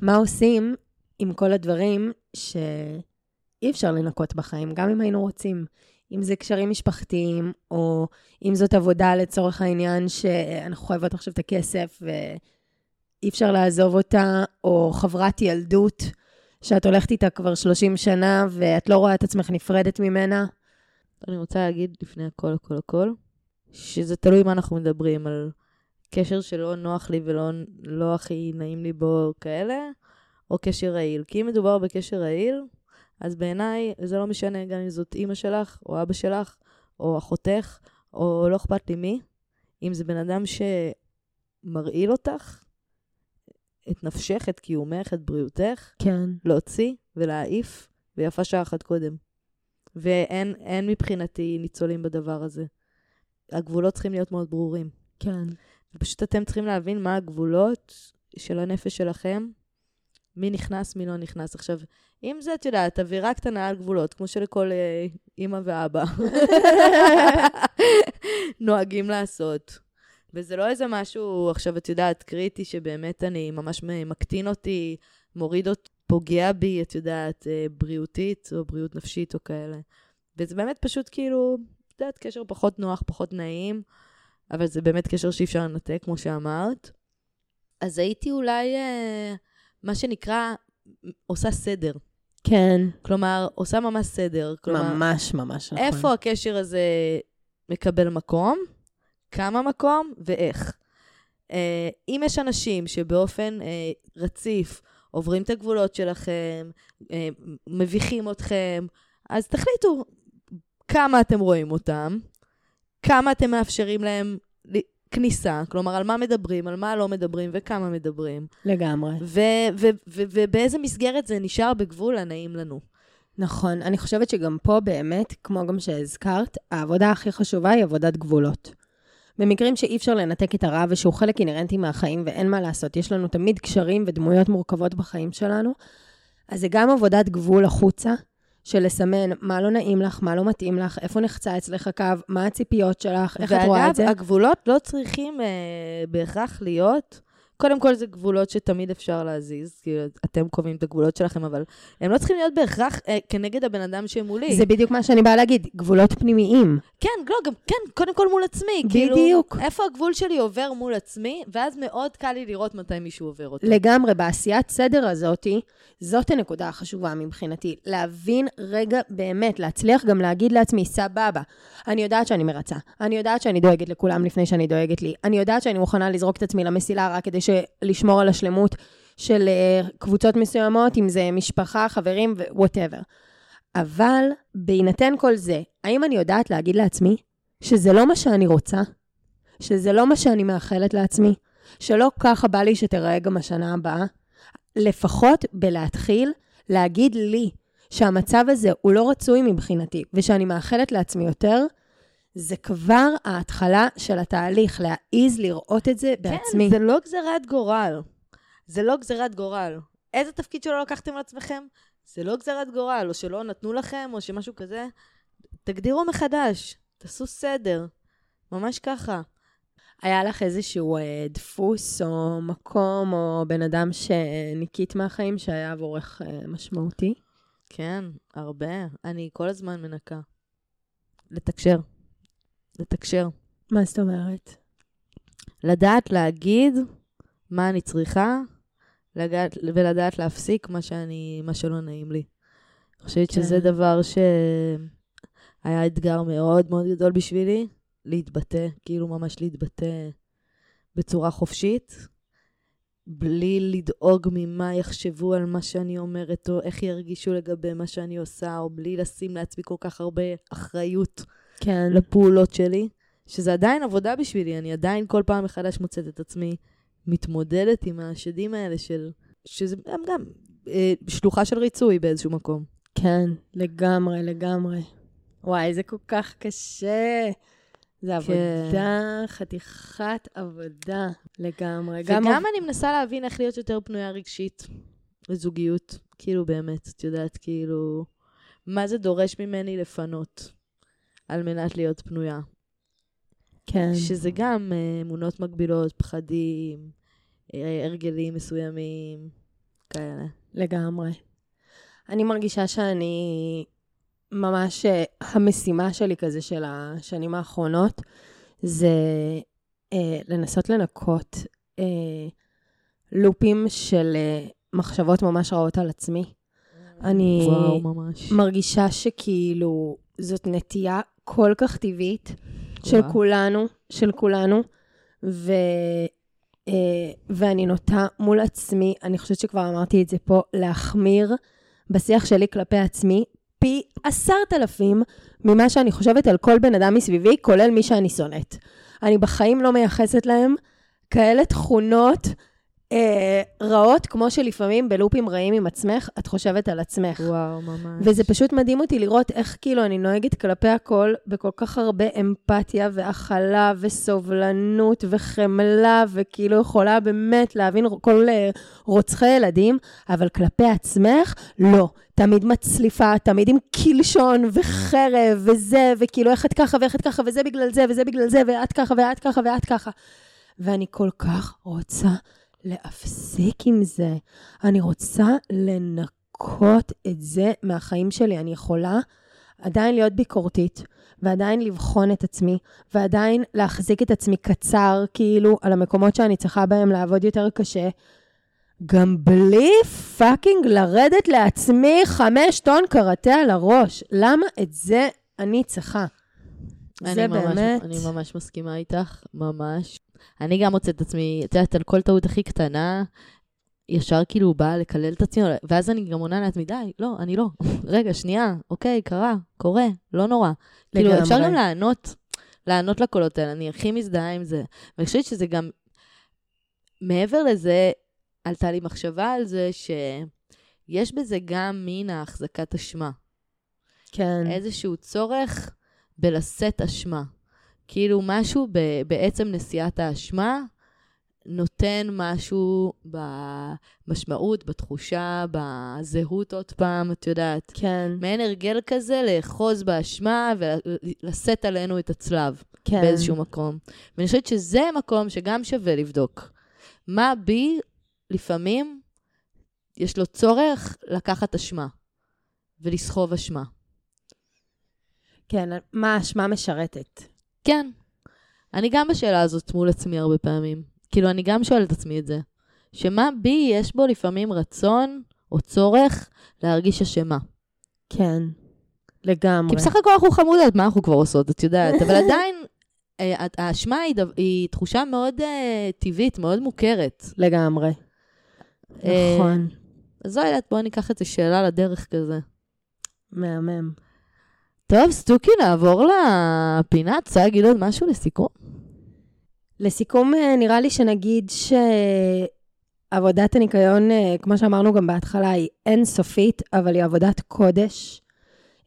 מה עושים עם כל הדברים שאי אפשר לנקות בחיים, גם אם היינו רוצים. אם זה קשרים משפחתיים, או אם זאת עבודה לצורך העניין שאנחנו חייבות עכשיו את הכסף ואי אפשר לעזוב אותה, או חברת ילדות שאת הולכת איתה כבר 30 שנה ואת לא רואה את עצמך נפרדת ממנה. אני רוצה להגיד לפני הכל, הכל, הכל, שזה תלוי מה אנחנו מדברים, על קשר שלא נוח לי ולא לא הכי נעים לי בו כאלה, או קשר רעיל. כי אם מדובר בקשר רעיל, אז בעיניי זה לא משנה גם אם זאת אימא שלך, או אבא שלך, או אחותך, או לא אכפת לי מי. אם זה בן אדם שמרעיל אותך, את נפשך, את קיומך, את בריאותך, כן. להוציא ולהעיף, ויפה שעה אחת קודם. ואין אין מבחינתי ניצולים בדבר הזה. הגבולות צריכים להיות מאוד ברורים. כן. ופשוט אתם צריכים להבין מה הגבולות של הנפש שלכם, מי נכנס, מי לא נכנס. עכשיו, אם זה, את יודעת, אווירה קטנה על גבולות, כמו שלכל אה, אימא ואבא נוהגים לעשות. וזה לא איזה משהו, עכשיו, את יודעת, קריטי, שבאמת אני ממש מקטין אותי, מוריד אותי, פוגע בי, את יודעת, אה, בריאותית או בריאות נפשית או כאלה. וזה באמת פשוט כאילו, את יודעת, קשר פחות נוח, פחות נעים, אבל זה באמת קשר שאי אפשר לנתק, כמו שאמרת. אז הייתי אולי, אה, מה שנקרא, עושה סדר. כן. כלומר, עושה ממש סדר. כלומר, ממש ממש נכון. איפה הקשר הזה מקבל מקום, כמה מקום ואיך. אה, אם יש אנשים שבאופן אה, רציף עוברים את הגבולות שלכם, אה, מביכים אתכם, אז תחליטו כמה אתם רואים אותם, כמה אתם מאפשרים להם כניסה, כלומר, על מה מדברים, על מה לא מדברים וכמה מדברים, לגמרי. ובאיזה מסגרת זה נשאר בגבול הנעים לנו. נכון, אני חושבת שגם פה באמת, כמו גם שהזכרת, העבודה הכי חשובה היא עבודת גבולות. במקרים שאי אפשר לנתק את הרע ושהוא חלק אינהרנטי מהחיים ואין מה לעשות, יש לנו תמיד קשרים ודמויות מורכבות בחיים שלנו, אז זה גם עבודת גבול החוצה, של לסמן מה לא נעים לך, מה לא מתאים לך, איפה נחצה אצלך קו, מה הציפיות שלך, איך את רואה את זה. ואגב, הגבולות לא צריכים אה, בהכרח להיות קודם כל זה גבולות שתמיד אפשר להזיז, כי אתם קובעים את הגבולות שלכם, אבל הם לא צריכים להיות בהכרח אה, כנגד הבן אדם שמולי. זה בדיוק מה שאני באה להגיד, גבולות פנימיים. כן, לא, גם, כן, קודם כל מול עצמי. בדיוק. כאילו, איפה הגבול שלי עובר מול עצמי, ואז מאוד קל לי לראות מתי מישהו עובר אותו. לגמרי, בעשיית סדר הזאתי, זאת הנקודה החשובה מבחינתי. להבין רגע באמת, להצליח גם להגיד לעצמי, סבבה, אני יודעת שאני מרצה, אני יודעת שאני דואגת לכולם לפני שאני דואגת לי, אני יודעת שאני מוכנה לזרוק את עצמי למסילה רק כדי לשמור על השלמות של אה, קבוצות מסוימות, אם זה משפחה, חברים ו whatever. אבל בהינתן כל זה, האם אני יודעת להגיד לעצמי שזה לא מה שאני רוצה? שזה לא מה שאני מאחלת לעצמי? שלא ככה בא לי שתראה גם השנה הבאה? לפחות בלהתחיל להגיד לי שהמצב הזה הוא לא רצוי מבחינתי, ושאני מאחלת לעצמי יותר, זה כבר ההתחלה של התהליך, להעיז לראות את זה כן, בעצמי. כן, זה לא גזירת גורל. זה לא גזירת גורל. איזה תפקיד שלא לקחתם על עצמכם? זה לא גזירת גורל, או שלא נתנו לכם, או שמשהו כזה. תגדירו מחדש, תעשו סדר. ממש ככה. היה לך איזשהו אה, דפוס או מקום או בן אדם שניקית מהחיים שהיה עבורך אה, משמעותי? כן, הרבה. אני כל הזמן מנקה. לתקשר. לתקשר. מה זאת אומרת? לדעת להגיד מה אני צריכה, לגעת, ולדעת להפסיק מה, שאני, מה שלא נעים לי. אני חושבת כן. שזה דבר שהיה אתגר מאוד מאוד גדול בשבילי, להתבטא, כאילו ממש להתבטא בצורה חופשית, בלי לדאוג ממה יחשבו על מה שאני אומרת, או איך ירגישו לגבי מה שאני עושה, או בלי לשים לעצמי כל כך הרבה אחריות כן. לפעולות שלי, שזה עדיין עבודה בשבילי, אני עדיין כל פעם מחדש מוצאת את עצמי מתמודדת עם השדים האלה של... שזה הם גם אה, שלוחה של ריצוי באיזשהו מקום. כן, לגמרי, לגמרי. וואי, זה כל כך קשה. זה עבודה, כן. חתיכת עבודה לגמרי. וגם גם אני מנסה להבין איך להיות יותר פנויה רגשית לזוגיות. כאילו, באמת, את יודעת, כאילו, מה זה דורש ממני לפנות על מנת להיות פנויה. כן. שזה גם אה, אמונות מגבילות, פחדים, אה, הרגלים מסוימים, כאלה. לגמרי. אני מרגישה שאני ממש, אה, המשימה שלי כזה של השנים האחרונות, זה אה, לנסות לנקות אה, לופים של אה, מחשבות ממש רעות על עצמי. אני וואו, ממש. מרגישה שכאילו זאת נטייה כל כך טבעית של כולנו, של כולנו, ו, אה, ואני נוטה מול עצמי, אני חושבת שכבר אמרתי את זה פה, להחמיר בשיח שלי כלפי עצמי פי עשרת אלפים ממה שאני חושבת על כל בן אדם מסביבי, כולל מי שאני שונאת. אני בחיים לא מייחסת להם כאלה תכונות אה, רעות, כמו שלפעמים בלופים רעים עם עצמך, את חושבת על עצמך. וואו, ממש. וזה פשוט מדהים אותי לראות איך כאילו אני נוהגת כלפי הכל בכל כך הרבה אמפתיה והכלה וסובלנות וחמלה, וכאילו יכולה באמת להבין כל אה, רוצחי ילדים, אבל כלפי עצמך, לא. תמיד מצליפה, תמיד עם קלשון וחרב וזה, וכאילו איך את ככה ואיך את ככה, וזה בגלל זה, וזה בגלל זה, ואת ככה ואת ככה ואת ככה. ואני כל כך רוצה להפסיק עם זה. אני רוצה לנקות את זה מהחיים שלי. אני יכולה עדיין להיות ביקורתית, ועדיין לבחון את עצמי, ועדיין להחזיק את עצמי קצר, כאילו, על המקומות שאני צריכה בהם לעבוד יותר קשה. גם בלי fucking לרדת לעצמי חמש טון קראטה על הראש. למה את זה אני צריכה? זה ממש, באמת... אני ממש מסכימה איתך, ממש. אני גם מוצאת את עצמי, את יודעת, על כל טעות הכי קטנה, ישר כאילו באה לקלל את עצמי, ואז אני גם עונה לעצמי, די, לא, אני לא. רגע, שנייה, אוקיי, קרה, קורה, לא נורא. כאילו, אפשר גם לענות, לענות לקולות האלה, אני הכי מזדהה עם זה. ואני חושבת שזה גם, מעבר לזה, עלתה לי מחשבה על זה שיש בזה גם מין ההחזקת אשמה. כן. איזשהו צורך בלשאת אשמה. כאילו משהו ב- בעצם נשיאת האשמה נותן משהו במשמעות, בתחושה, בזהות עוד פעם, את יודעת. כן, מעין הרגל כזה לאחוז באשמה ולשאת עלינו את הצלב כן. באיזשהו מקום. ואני חושבת שזה מקום שגם שווה לבדוק. מה בי, לפעמים, יש לו צורך לקחת אשמה ולסחוב אשמה. כן, מה האשמה משרתת? כן. אני גם בשאלה הזאת מול עצמי הרבה פעמים. כאילו, אני גם שואלת את עצמי את זה. שמה בי יש בו לפעמים רצון או צורך להרגיש אשמה. כן, לגמרי. כי בסך הכל אנחנו חמודות, מה אנחנו כבר עושות, את יודעת? אבל עדיין, אה, האשמה היא, דו- היא תחושה מאוד אה, טבעית, מאוד מוכרת. לגמרי. אה, נכון, אז לא יודעת, בואי ניקח את זה שאלה לדרך כזה. מהמם. טוב, סטוקי, נעבור לפינה. את רוצה להגיד עוד משהו לסיכום? לסיכום, אה, נראה לי שנגיד שעבודת הניקיון, אה, כמו שאמרנו גם בהתחלה, היא אינסופית, אבל היא עבודת קודש,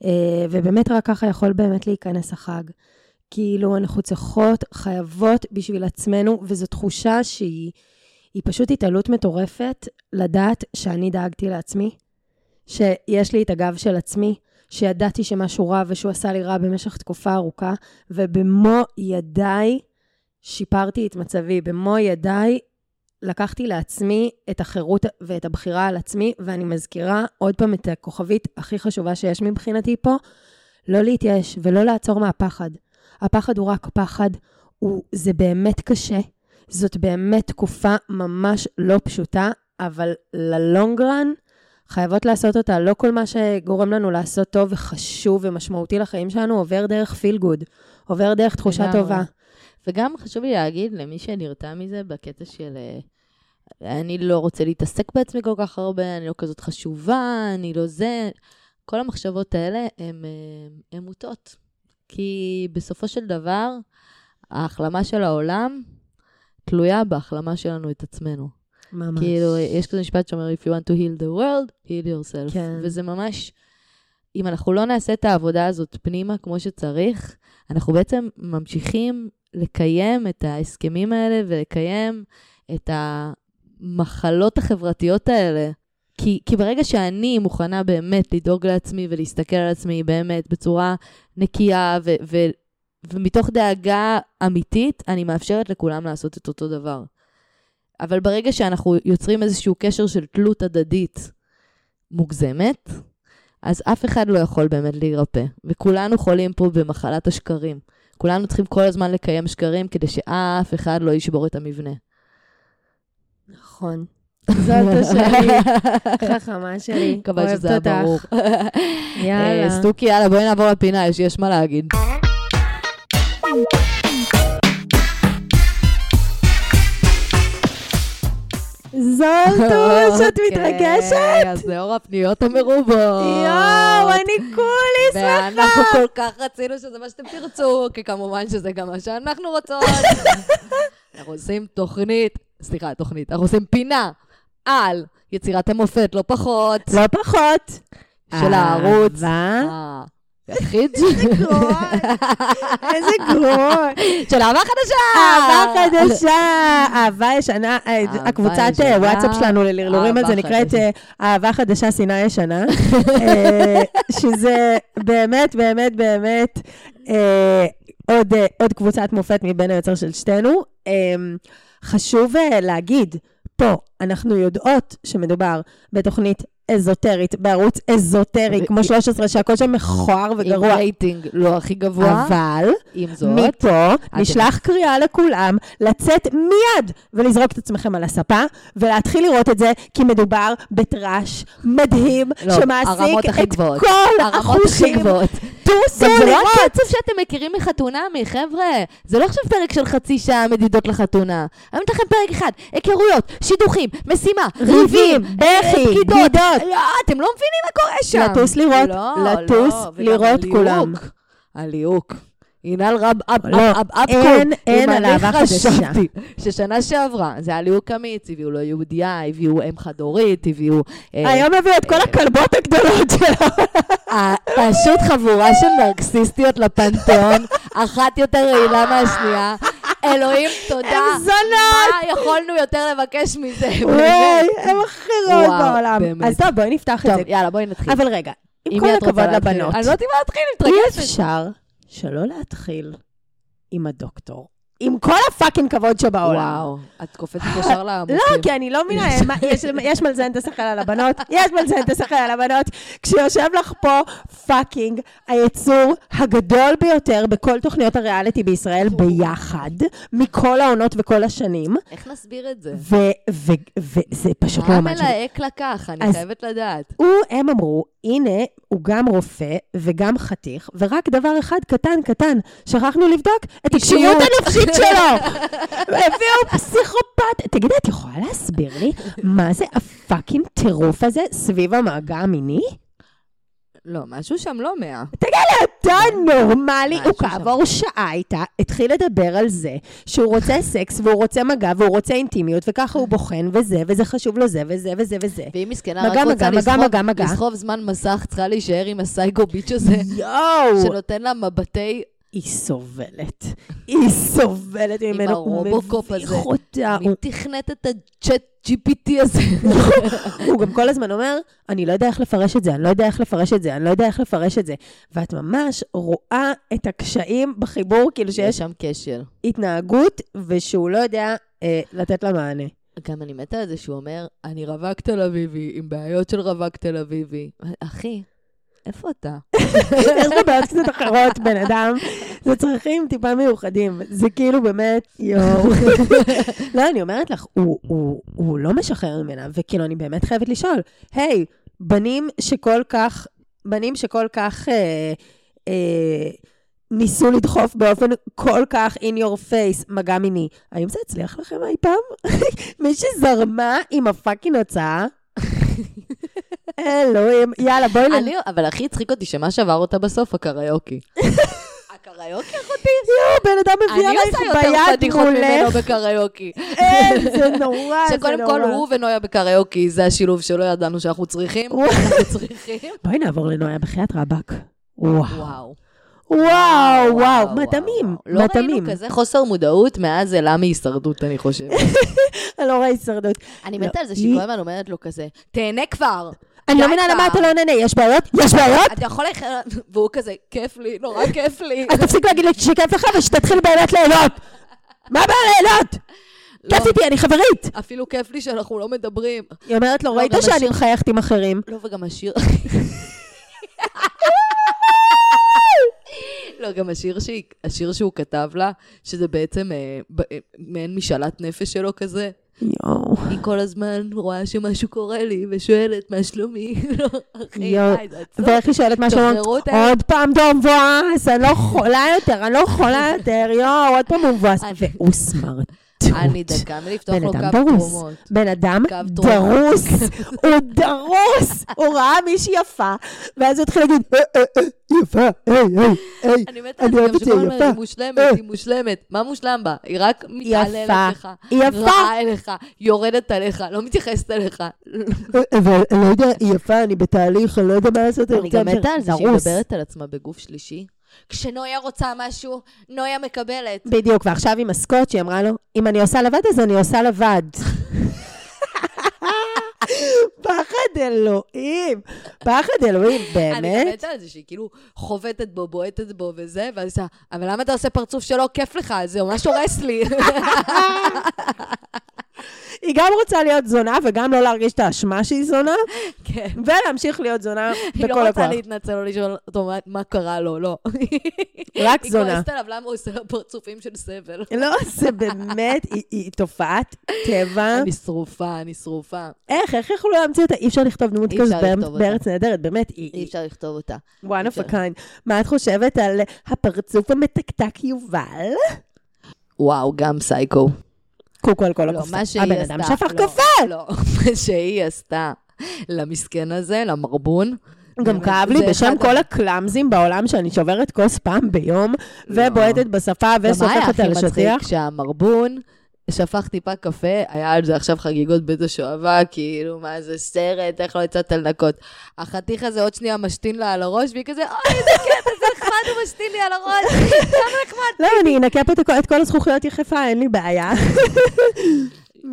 אה, ובאמת רק ככה יכול באמת להיכנס החג. כאילו, אנחנו צריכות, חייבות בשביל עצמנו, וזו תחושה שהיא היא פשוט התעלות מטורפת, לדעת שאני דאגתי לעצמי, שיש לי את הגב של עצמי, שידעתי שמשהו רע ושהוא עשה לי רע במשך תקופה ארוכה, ובמו ידיי שיפרתי את מצבי. במו ידיי לקחתי לעצמי את החירות ואת הבחירה על עצמי, ואני מזכירה עוד פעם את הכוכבית הכי חשובה שיש מבחינתי פה, לא להתייאש ולא לעצור מהפחד. הפחד הוא רק פחד, הוא, זה באמת קשה, זאת באמת תקופה ממש לא פשוטה, אבל ללונגרן חייבות לעשות אותה. לא כל מה שגורם לנו לעשות טוב וחשוב ומשמעותי לחיים שלנו עובר דרך פיל גוד, עובר דרך תחושה לגמרי. טובה. וגם חשוב לי להגיד למי שנרתע מזה בקטע של אה, אני לא רוצה להתעסק בעצמי כל כך הרבה, אני לא כזאת חשובה, אני לא זה. כל המחשבות האלה הן אה, הן מוטות. כי בסופו של דבר, ההחלמה של העולם תלויה בהחלמה שלנו את עצמנו. ממש. כאילו, יש כזה משפט שאומר, If you want to heal the world, heal yourself. כן. וזה ממש, אם אנחנו לא נעשה את העבודה הזאת פנימה כמו שצריך, אנחנו בעצם ממשיכים לקיים את ההסכמים האלה ולקיים את המחלות החברתיות האלה. כי, כי ברגע שאני מוכנה באמת לדאוג לעצמי ולהסתכל על עצמי באמת בצורה נקייה ו, ו, ומתוך דאגה אמיתית, אני מאפשרת לכולם לעשות את אותו דבר. אבל ברגע שאנחנו יוצרים איזשהו קשר של תלות הדדית מוגזמת, אז אף אחד לא יכול באמת להירפא. וכולנו חולים פה במחלת השקרים. כולנו צריכים כל הזמן לקיים שקרים כדי שאף אחד לא ישבור את המבנה. נכון. זאת שלי, חכמה שלי. מקווה אוהבת שזה היה. ברור. יאללה. אה, סטוקי, יאללה, בואי נעבור לפינה, יש יש מה להגיד. זולטוש, את מתרגשת? אוקיי, אז לאור הפניות המרובות. יואו, אני כולי שמחה. ואנחנו כל כך רצינו שזה מה שאתם תרצו, כי כמובן שזה גם מה שאנחנו רוצות. אנחנו עושים תוכנית, סליחה, תוכנית, אנחנו עושים פינה על יצירת המופת, לא פחות, לא פחות. של הערוץ. אהבה. היחיד. גרון. איזה גרון. של אהבה חדשה! אהבה חדשה, אהבה ישנה, אה, הקבוצת אה, וואטסאפ שלנו ללרלורים על זה נקראת. אה, אהבה חדשה, שנאה ישנה, שזה באמת, באמת, באמת עוד קבוצת מופת מבין היוצר של שתינו. חשוב להגיד, פה אנחנו יודעות שמדובר בתוכנית אזוטרית, בערוץ אזוטרי, ו- כמו 13, שהכל שם מכוער עם וגרוע. רייטינג לא הכי גבוה, אבל עם זאת, מפה נשלח קריאה לכולם לצאת מיד ולזרוק את עצמכם על הספה ולהתחיל לראות את זה, כי מדובר בטראש מדהים לא, שמעסיק את. כל החושים. טוסו גם זה לא לראות. הקצב שאתם מכירים מחתונמי, חבר'ה. זה לא עכשיו פרק של חצי שעה מדידות לחתונה. היום יש לכם פרק אחד, היכרויות, שידוכים, משימה, ריבים, בכי, פקידות. בגידות. לא, אתם לא מבינים מה קורה שם. לטוס לראות, לא, לטוס לא, לראות. כולם. הליהוק. ינהל רב אפ לא, אפ אפ אפ אין-. אין אם על אני אהבה חדשה. חשבתי ששנה שעברה, זה היה ליהוק אמיץ, הביאו לו יהודייה, הביאו אם חד-הורית, הביאו... אה, היום הביאו את כל הכלבות הגדולות שלו. אה, פשוט חבורה של נרקסיסטיות לפנתיאון, אחת יותר רעילה מהשנייה. אלוהים, תודה. הם זונות! מה יכולנו יותר לבקש מזה? וואי, הם הכי רעות בעולם. אז טוב, בואי נפתח את טוב, זה. יאללה, בואי נתחיל. אבל רגע, עם אם כל הכבוד? לבנות, אני לא יודעת מה להתחיל, אי מתרגשת. אפשר שלא להתחיל עם הדוקטור. עם כל הפאקינג כבוד שבעולם. וואו, את קופצת ישר למופים. לא, כי אני לא מבינה, מה, יש- יש מלזן תשחק על הבנות, יש מלזן תשחק על הבנות, כשיושב לך פה fucking היצור הגדול ביותר בכל תוכניות הריאליטי בישראל ביחד, מכל העונות וכל השנים, איך נסביר את זה? וזה פשוט לא מה ממש... מלהק לקח? אני חייבת לדעת. הם אמרו, הנה, הוא גם רופא וגם חתיך, ורק דבר אחד קטן קטן, שכחנו לבדוק את. הכשירות הנפשית שלו. הביאו פסיכופת. תגידי, את יכולה להסביר לי מה זה ה fucking טירוף הזה סביב המגע המיני? לא, משהו שם לא מאה. אתה נורמלי, משהו הוא. כעבור שעה איתה, התחיל לדבר על זה שהוא רוצה סקס והוא רוצה מגע והוא רוצה אינטימיות, וככה הוא בוחן וזה, וזה חשוב לו זה וזה וזה וזה. ואם מסכנה רק רוצה לסחוב- זמן מסך, צריכה להישאר עם ה psycho bitch הזה, יואו! שנותן לה מבטי... היא סובלת. היא סובלת ממנו. הוא הרובוקופ מביך הזה. אותה. מי תכנת את הצ'אט GPT הזה? הוא- הוא גם כל הזמן אומר, אני לא יודע איך לפרש את זה, אני לא יודע איך לפרש את זה, אני לא יודע איך לפרש את זה. ואת ממש רואה את הקשיים בחיבור, כאילו יש שיש שם קשר. התנהגות ושהוא לא יודע אה, לתת לה מענה. גם אני מתה על זה שהוא אומר, אני רווק תל אביבי, עם בעיות של רווק תל אביבי. אחי, איפה אתה? יש לו בעיות קצת אחרות, בן אדם. זה צרכים טיפה מיוחדים. זה כאילו באמת, יואו. לא, אני אומרת לך, הוא, הוא, הוא לא משחרר ממנה, וכאילו, אני באמת חייבת לשאול, היי, בנים שכל כך, בנים שכל כך אה, אה, ניסו לדחוף באופן כל כך in your face מגע מיני, האם זה הצליח לכם אי פעם? מי שזרמה עם הפאקינג הוצאה? אלוהים, יאללה, בואי נ... אני, אבל הכי הצחיק אותי שמה שבר אותה בסוף, הקריוקי. הקריוקי, אחותי? יואו, בן אדם מביא אני עלייך עושה יותר ביד פדיחות ממנו מולך. בקריוקי. אין, זה נורא, זה שקודם נורא. כל הוא ונויה בקריוקי, זה השילוב שלא ידענו שאנחנו צריכים. וואו. אנחנו צריכים. בואי נעבור לנויה בחייאת רבאק. וואו. וואו. וואו, וואו, מדהים, לא ראינו. כזה חוסר מודעות מאז אלה מהישרדות, אני חושבת. אני לא רואה הישרדות. אני לא, מתה על זה היא- שהיא כל הזמן אומרת לו כזה, תהנה כבר. אני לא מבינה למה. אתה לא נהנה, יש בעיות? יש בעיות? אתה יכול ללכת... והוא כזה, כיף לי, נורא כיף לי. אז תפסיק להגיד לי שכיף לך ושתתחיל באמת ליהנות. מה הבעיה ליהנות? לא, כיף איתי, אני חברית. אפילו כיף לי שאנחנו לא מדברים. היא אומרת לו, לא, ראית שאני מחייכת עם אחרים? לא, וגם השיר... לא, גם השיר, שהיא, השיר שהוא כתב לה, שזה בעצם אה, ב- אה, מעין משאלת נפש שלו כזה. יואו. היא כל הזמן רואה שמשהו קורה לי, ושואלת מה שלומי. לא, יואו. ואיך היא שואלת מה אותה. עוד פעם דום מבואס, אני לא יכולה יותר, אני לא יכולה יותר, יואו, עוד פעם הוא מבואס. והוא סמרטוט. אני דקה מלפתוח לו קו. תרומות. בן אדם. דרוס, הוא דרוס, הוא ראה מישהי יפה, ואז הוא התחיל להגיד, "אה, אה, אה, יפה, היי, היי, היי. אני מתה אני זה אוהב גם את זה, יפה. היא מושלמת. היא מושלמת. מה מושלם בה? היא רק מתעללת יפה. לך. היא יפה. רעה אליך, יורדת עליך, לא מתייחסת אליך. אבל אני לא יודע, היא יפה, אני בתהליך, אני לא יודע מה לעשות, אני גם להמשיך." מתה על זה שהיא. מדברת על עצמה בגוף שלישי. כשנויה רוצה משהו, נויה מקבלת. בדיוק, ועכשיו עם הסקוט, שהיא אמרה לו, אם אני עושה לבד, אז אני עושה לבד. פחד אלוהים, פחד אלוהים, אני באמת. מתה על זה שהיא כאילו חובטת בו, בועטת בו וזה, ואז היא עושה, אבל למה אתה עושה פרצוף שלא כיף לך? זה ממש הורס לי. היא גם רוצה להיות זונה, וגם לא להרגיש את האשמה שהיא זונה, כן. ולהמשיך להיות זונה היא לא בכל רוצה הכוח. להתנצל או לשאול אותו מה- קרה לו, לא. רק היא זונה. כועסת עליו, למה הוא עושה לה פרצופים של סבל? לא, זה באמת, היא- היא תופעת טבע. אני שרופה, אני שרופה. איך, איך יכולו להמציא אותה? אי אפשר לכתוב דמות כזאת בארץ- נהדרת, באמת, היא אי היא אפשר לכתוב אותה. one of a kind. מה את חושבת על הפרצוף המתקתק יובל? וואו, גם סייקו. קוקו על כל לא, שהיא הבן. אדם שפך לא, קפה! לא, מה שהיא עשתה למסכן הזה, למרבון, גם כאב לי בשם כל הקלאמזים בעולם שאני שוברת כוס פעם ביום, ובועטת בשפה גם מה היה הכי על מצחיק? השטיח. שפך טיפה קפה, היה על זה עכשיו חגיגות בית השואבה, כאילו, מה זה סרט, איך לא יצאת לנקות. החתיך הזה עוד שנייה משתין לה על הראש, והיא כזה, אוי, איזה קטע, זה נחמד, הוא משתין לי על הראש, כמה נחמד. לא, אני אנקה פה את כל הזכוכיות יחפה, אין לי בעיה.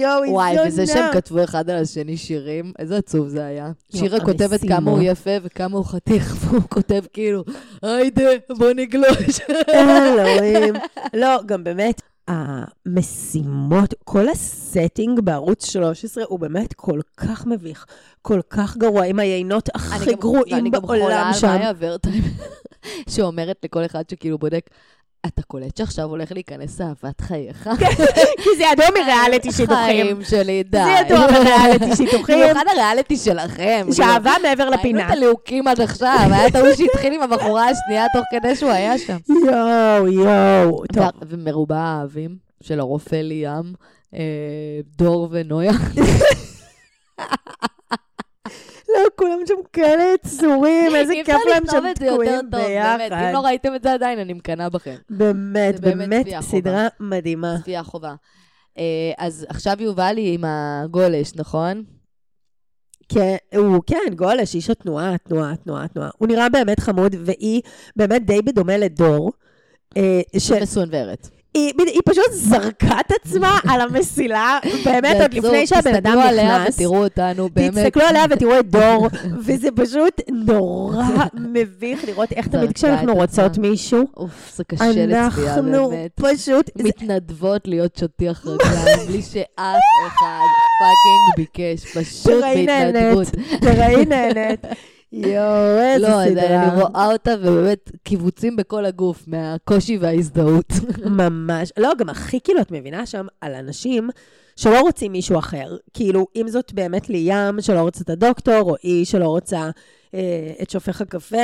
יואו, וואי, וזה שהם. כתבו אחד על השני שירים, איזה עצוב זה היה. שירה כותבת. כמה הוא יפה וכמה הוא חתיך, והוא כותב כאילו, היידה, בוא נגלוש. אלוהים. לא, גם באמת, המשימות, כל הסטינג בערוץ 13 הוא באמת כל כך מביך, כל כך גרוע, עם היינות הכי אני גם- גרועים ואני גם חולה בעולם על שם. מאיה ורטיים, שאומרת לכל אחד שכאילו בודק, אתה קולט שעכשיו הולך להיכנס אהבת חייך? כי זה ידוע מריאליטי שידוכים. חיים שלי, די. זה ידוע מריאליטי שידוכים. במיוחד הריאליטי שלכם. שאהבה מעבר ראינו לפינה. את הליהוקים עד עכשיו, היה את ההוא שהתחיל עם הבחורה השנייה תוך כדי שהוא היה שם. יואו, יואו. ומרובע האהבים של הרופא ליאם, אה, דור ונויה. לא, כולם שם כאלה יצורים, איזה אי כיף להם שהם יותר תקועים באמת. אם ביחד. לא ראיתם את זה עדיין, אני מקנאה בכם. באמת, באמת. סדרה מדהימה. צפייה חובה. אה, אז עכשיו יובלי עם הגולש, נכון? כן, הוא, כן, גולש, איש התנועה, תנועה, תנועה, תנועה. הוא נראה באמת חמוד, והיא באמת די בדומה לדור. אה. מסונוורת. היא, היא פשוט זרקה את עצמה על המסילה, באמת, עוד. לפני שהבן אדם תסתכלו עליה נכנס. ותראו אותנו, באמת. תסתכלו עליה ותראו את דור, וזה פשוט נורא מביך לראות איך תמיד כשאנחנו רוצות. מישהו, אוף, זה קשה לצפייה, אנחנו באמת. פשוט... זה- מתנדבות להיות שטיח רגליים, בלי שאף אחד fucking ביקש, פשוט תראי בהתנדבות. נהנית, תראי נהנית. יואו, איזה לא, סדרה. אני רואה אותה, ובאמת קיבוצים בכל הגוף, מהקושי וההזדהות. ממש. לא, גם הכי כאילו, את מבינה שם על אנשים שלא רוצים מישהו אחר. כאילו, אם זאת באמת ליאם שלא רוצה את הדוקטור, או היא שלא רוצה את שופך הקפה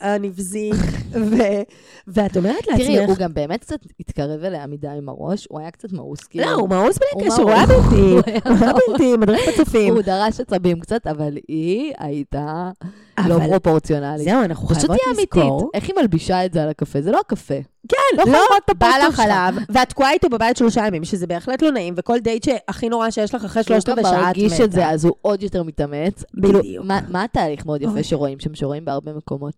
הנבזי, ו, ואת אומרת לעצמך... תראי, הוא גם באמת קצת התקרב אליה מדי עם הראש, הוא היה קצת מאוס, כאילו. לא, הוא מאוס בלי קשר, הוא היה. בלתי. הוא היה. בלתי, מדריך בצופים. הוא דרש עצבים קצת, אבל היא הייתה לא פרופורציונלית. זהו, אנחנו פשוט חייבות תהיה אמיתית. לזכור. איך היא מלבישה את זה על הקפה? זה לא הקפה. כן, לא לא, בא לך. עליו, ואת תקועה איתו בבית שלושה ימים, שזה בהחלט לא נעים, וכל דייט שהכי נורא שיש לך אחרי שלושת רבעי שעה את מרגיש את זה, מתה. אז הוא עוד יותר מתאמץ. בדיוק. כאילו, מה- מה התהליך מאוד יפה. שרואים שם, שרואים בהרבה מקומות?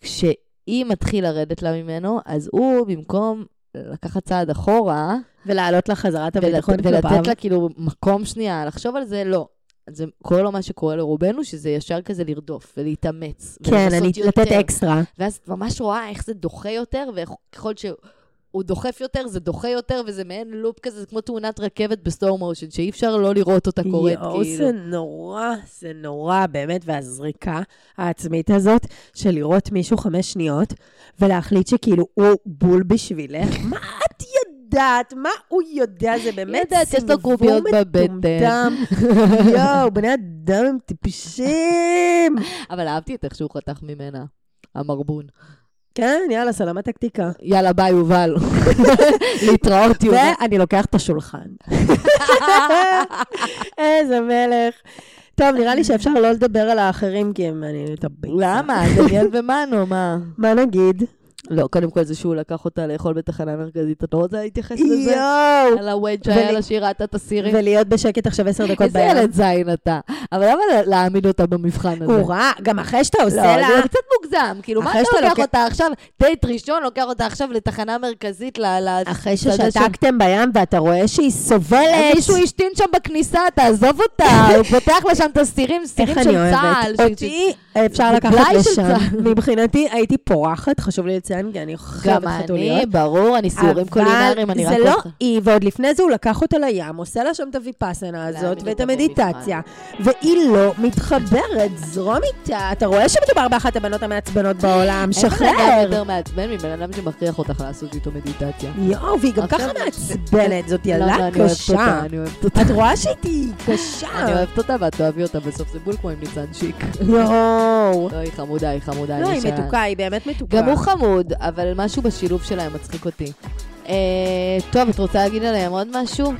כשהיא מתחיל לרדת לה ממנו, אז הוא, במקום לקחת צעד אחורה, ולהעלות לך חזרה את הביטחון כלפיו. ולתת לה כאילו מקום שנייה, לחשוב על זה, לא. זה לו מה שקורה לרובנו, שזה ישר כזה לרדוף ולהתאמץ. כן, אני לתת יותר. אקסטרה. ואז את ממש רואה איך זה דוחה יותר, וככל שהוא דוחף יותר, זה דוחה יותר, וזה מעין לופ כזה, זה כמו תאונת רכבת בסטור מושן, שאי אפשר לא לראות אותה קורית, יואו, כאילו. זה נורא, זה נורא, באמת, והזריקה העצמית הזאת של לראות מישהו חמש שניות, ולהחליט שכאילו הוא בול בשבילך. מה יודעת? מה הוא יודע? זה באמת יודעת, יש לו קוביות בבטן. יואו, בני אדם הם טיפשים. אבל אהבתי את איך שהוא חתך ממנה, המרבון. כן, יאללה, סלמת טקטיקה. יאללה, ביי, יובל. להתראות, יובל. ואני לוקח את השולחן. איזה מלך. טוב, נראה לי שאפשר לא לדבר על האחרים, כי הם מעניינים את הביצה. למה? דניאל ומנו, מה? מה נגיד? לא, קודם כל זה שהוא לקח אותה לאכול בתחנה מרכזית. את לא רוצה להתייחס לזה? יואו! על הווד שהיה לה שהיא ראתה את הסירים? ולהיות בשקט עכשיו עשר דקות איזה בים. ילד זין אתה. אבל למה להעמיד אותה במבחן הזה? הוא רע, גם אחרי שאתה עושה לא, לה... זה קצת מוגזם. כאילו, מה אתה לוקח אותה עכשיו, דייט ראשון, לוקח אותה עכשיו לתחנה מרכזית, אחרי ששתקתם בים ואתה רואה שהיא סובלת. מישהו השתין שם בכניסה, תעזוב אותה, הוא פותח לה שם את הסירים, סירים של צה"ל. אותי אפשר לקחת לשם. צה"ל. מבחינתי הייתי פורחת, חשוב לי לציין, כי אני גם חייבת אני, חתוליות. ברור, אני סיורים קולינריים, אני רק... אבל זה לא. היא, ועוד לפני זה הוא לקח אותה לים, עושה לה שם את הוויפאסנה הזאת ואת אותה המדיטציה, והיא לא מתחברת, זרום איתה. אתה רואה שמדובר באחת הבנות המעצבנות בעולם, אין בן אדם שחרר. יותר מעצבן מבן אדם שמכריח אותך לעשות איתו מדיטציה. יואו, והיא גם ככה מעצבנת, זאת לא, לא, ילדה אני קשה. אני. את רואה שהיא קשה. אני אוהבת אותה ואת תאהבי אותה בסוף, זה בול כמו עם ניצן שיק. יואו. לא, היא חמודה, היא חמודה. לא, היא מתוקה, היא באמת מתוקה. גם הוא חמוד, אבל משהו בשילוב שלהם מצחיק אותי. אה, טוב, את רוצה להגיד עליהם עוד משהו?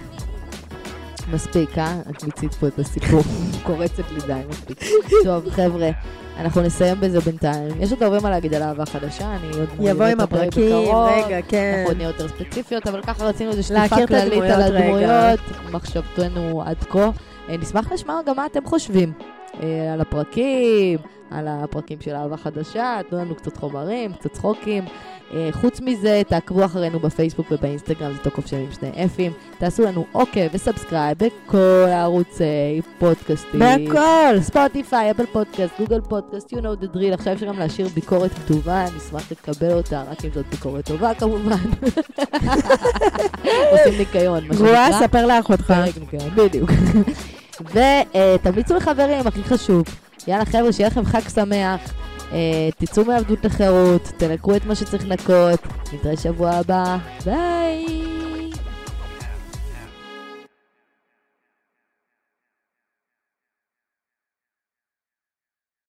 מספיק, אה? את מיצית פה את הסיפור. קורצת לי די מספיק. טוב, חבר'ה, אנחנו נסיים בזה בינתיים. יש עוד הרבה מה להגיד על אהבה חדשה, אני עוד יבוא עם הפרקים, רגע, כן. אנחנו נהיה יותר ספציפיות, אבל ככה רצינו איזו שטיפה כללית על הדמויות מחשבתנו עד כה. אה, נשמח לשמוע גם מה אתם חושבים על הפרקים, על הפרקים של אהבה חדשה, תנו לנו קצת חומרים, קצת צחוקים. אה, חוץ מזה, תעקבו אחרינו בפייסבוק ובאינסטגרם, זה טוקאף שם עם שני אפים. תעשו לנו לייק ו subscribe בכל הערוצי פודקאסטים. בהכל. ספוטיפיי, Apple Podcast, Google Podcast, you know the drill. עכשיו אפשר גם להשאיר ביקורת כתובה, נשמח לקבל אותה, רק אם זאת ביקורת טובה כמובן. עושים ניקיון, מה גרועה, שנקרא. ספר לאחותך. בדיוק. ותמליצו לחברים, הכי חשוב. יאללה חבר'ה, שיהיה לכם חג שמח. אה, תצאו מעבדות לחירות, תנקו את מה שצריך לנקות. נתראה שבוע הבא. ביי!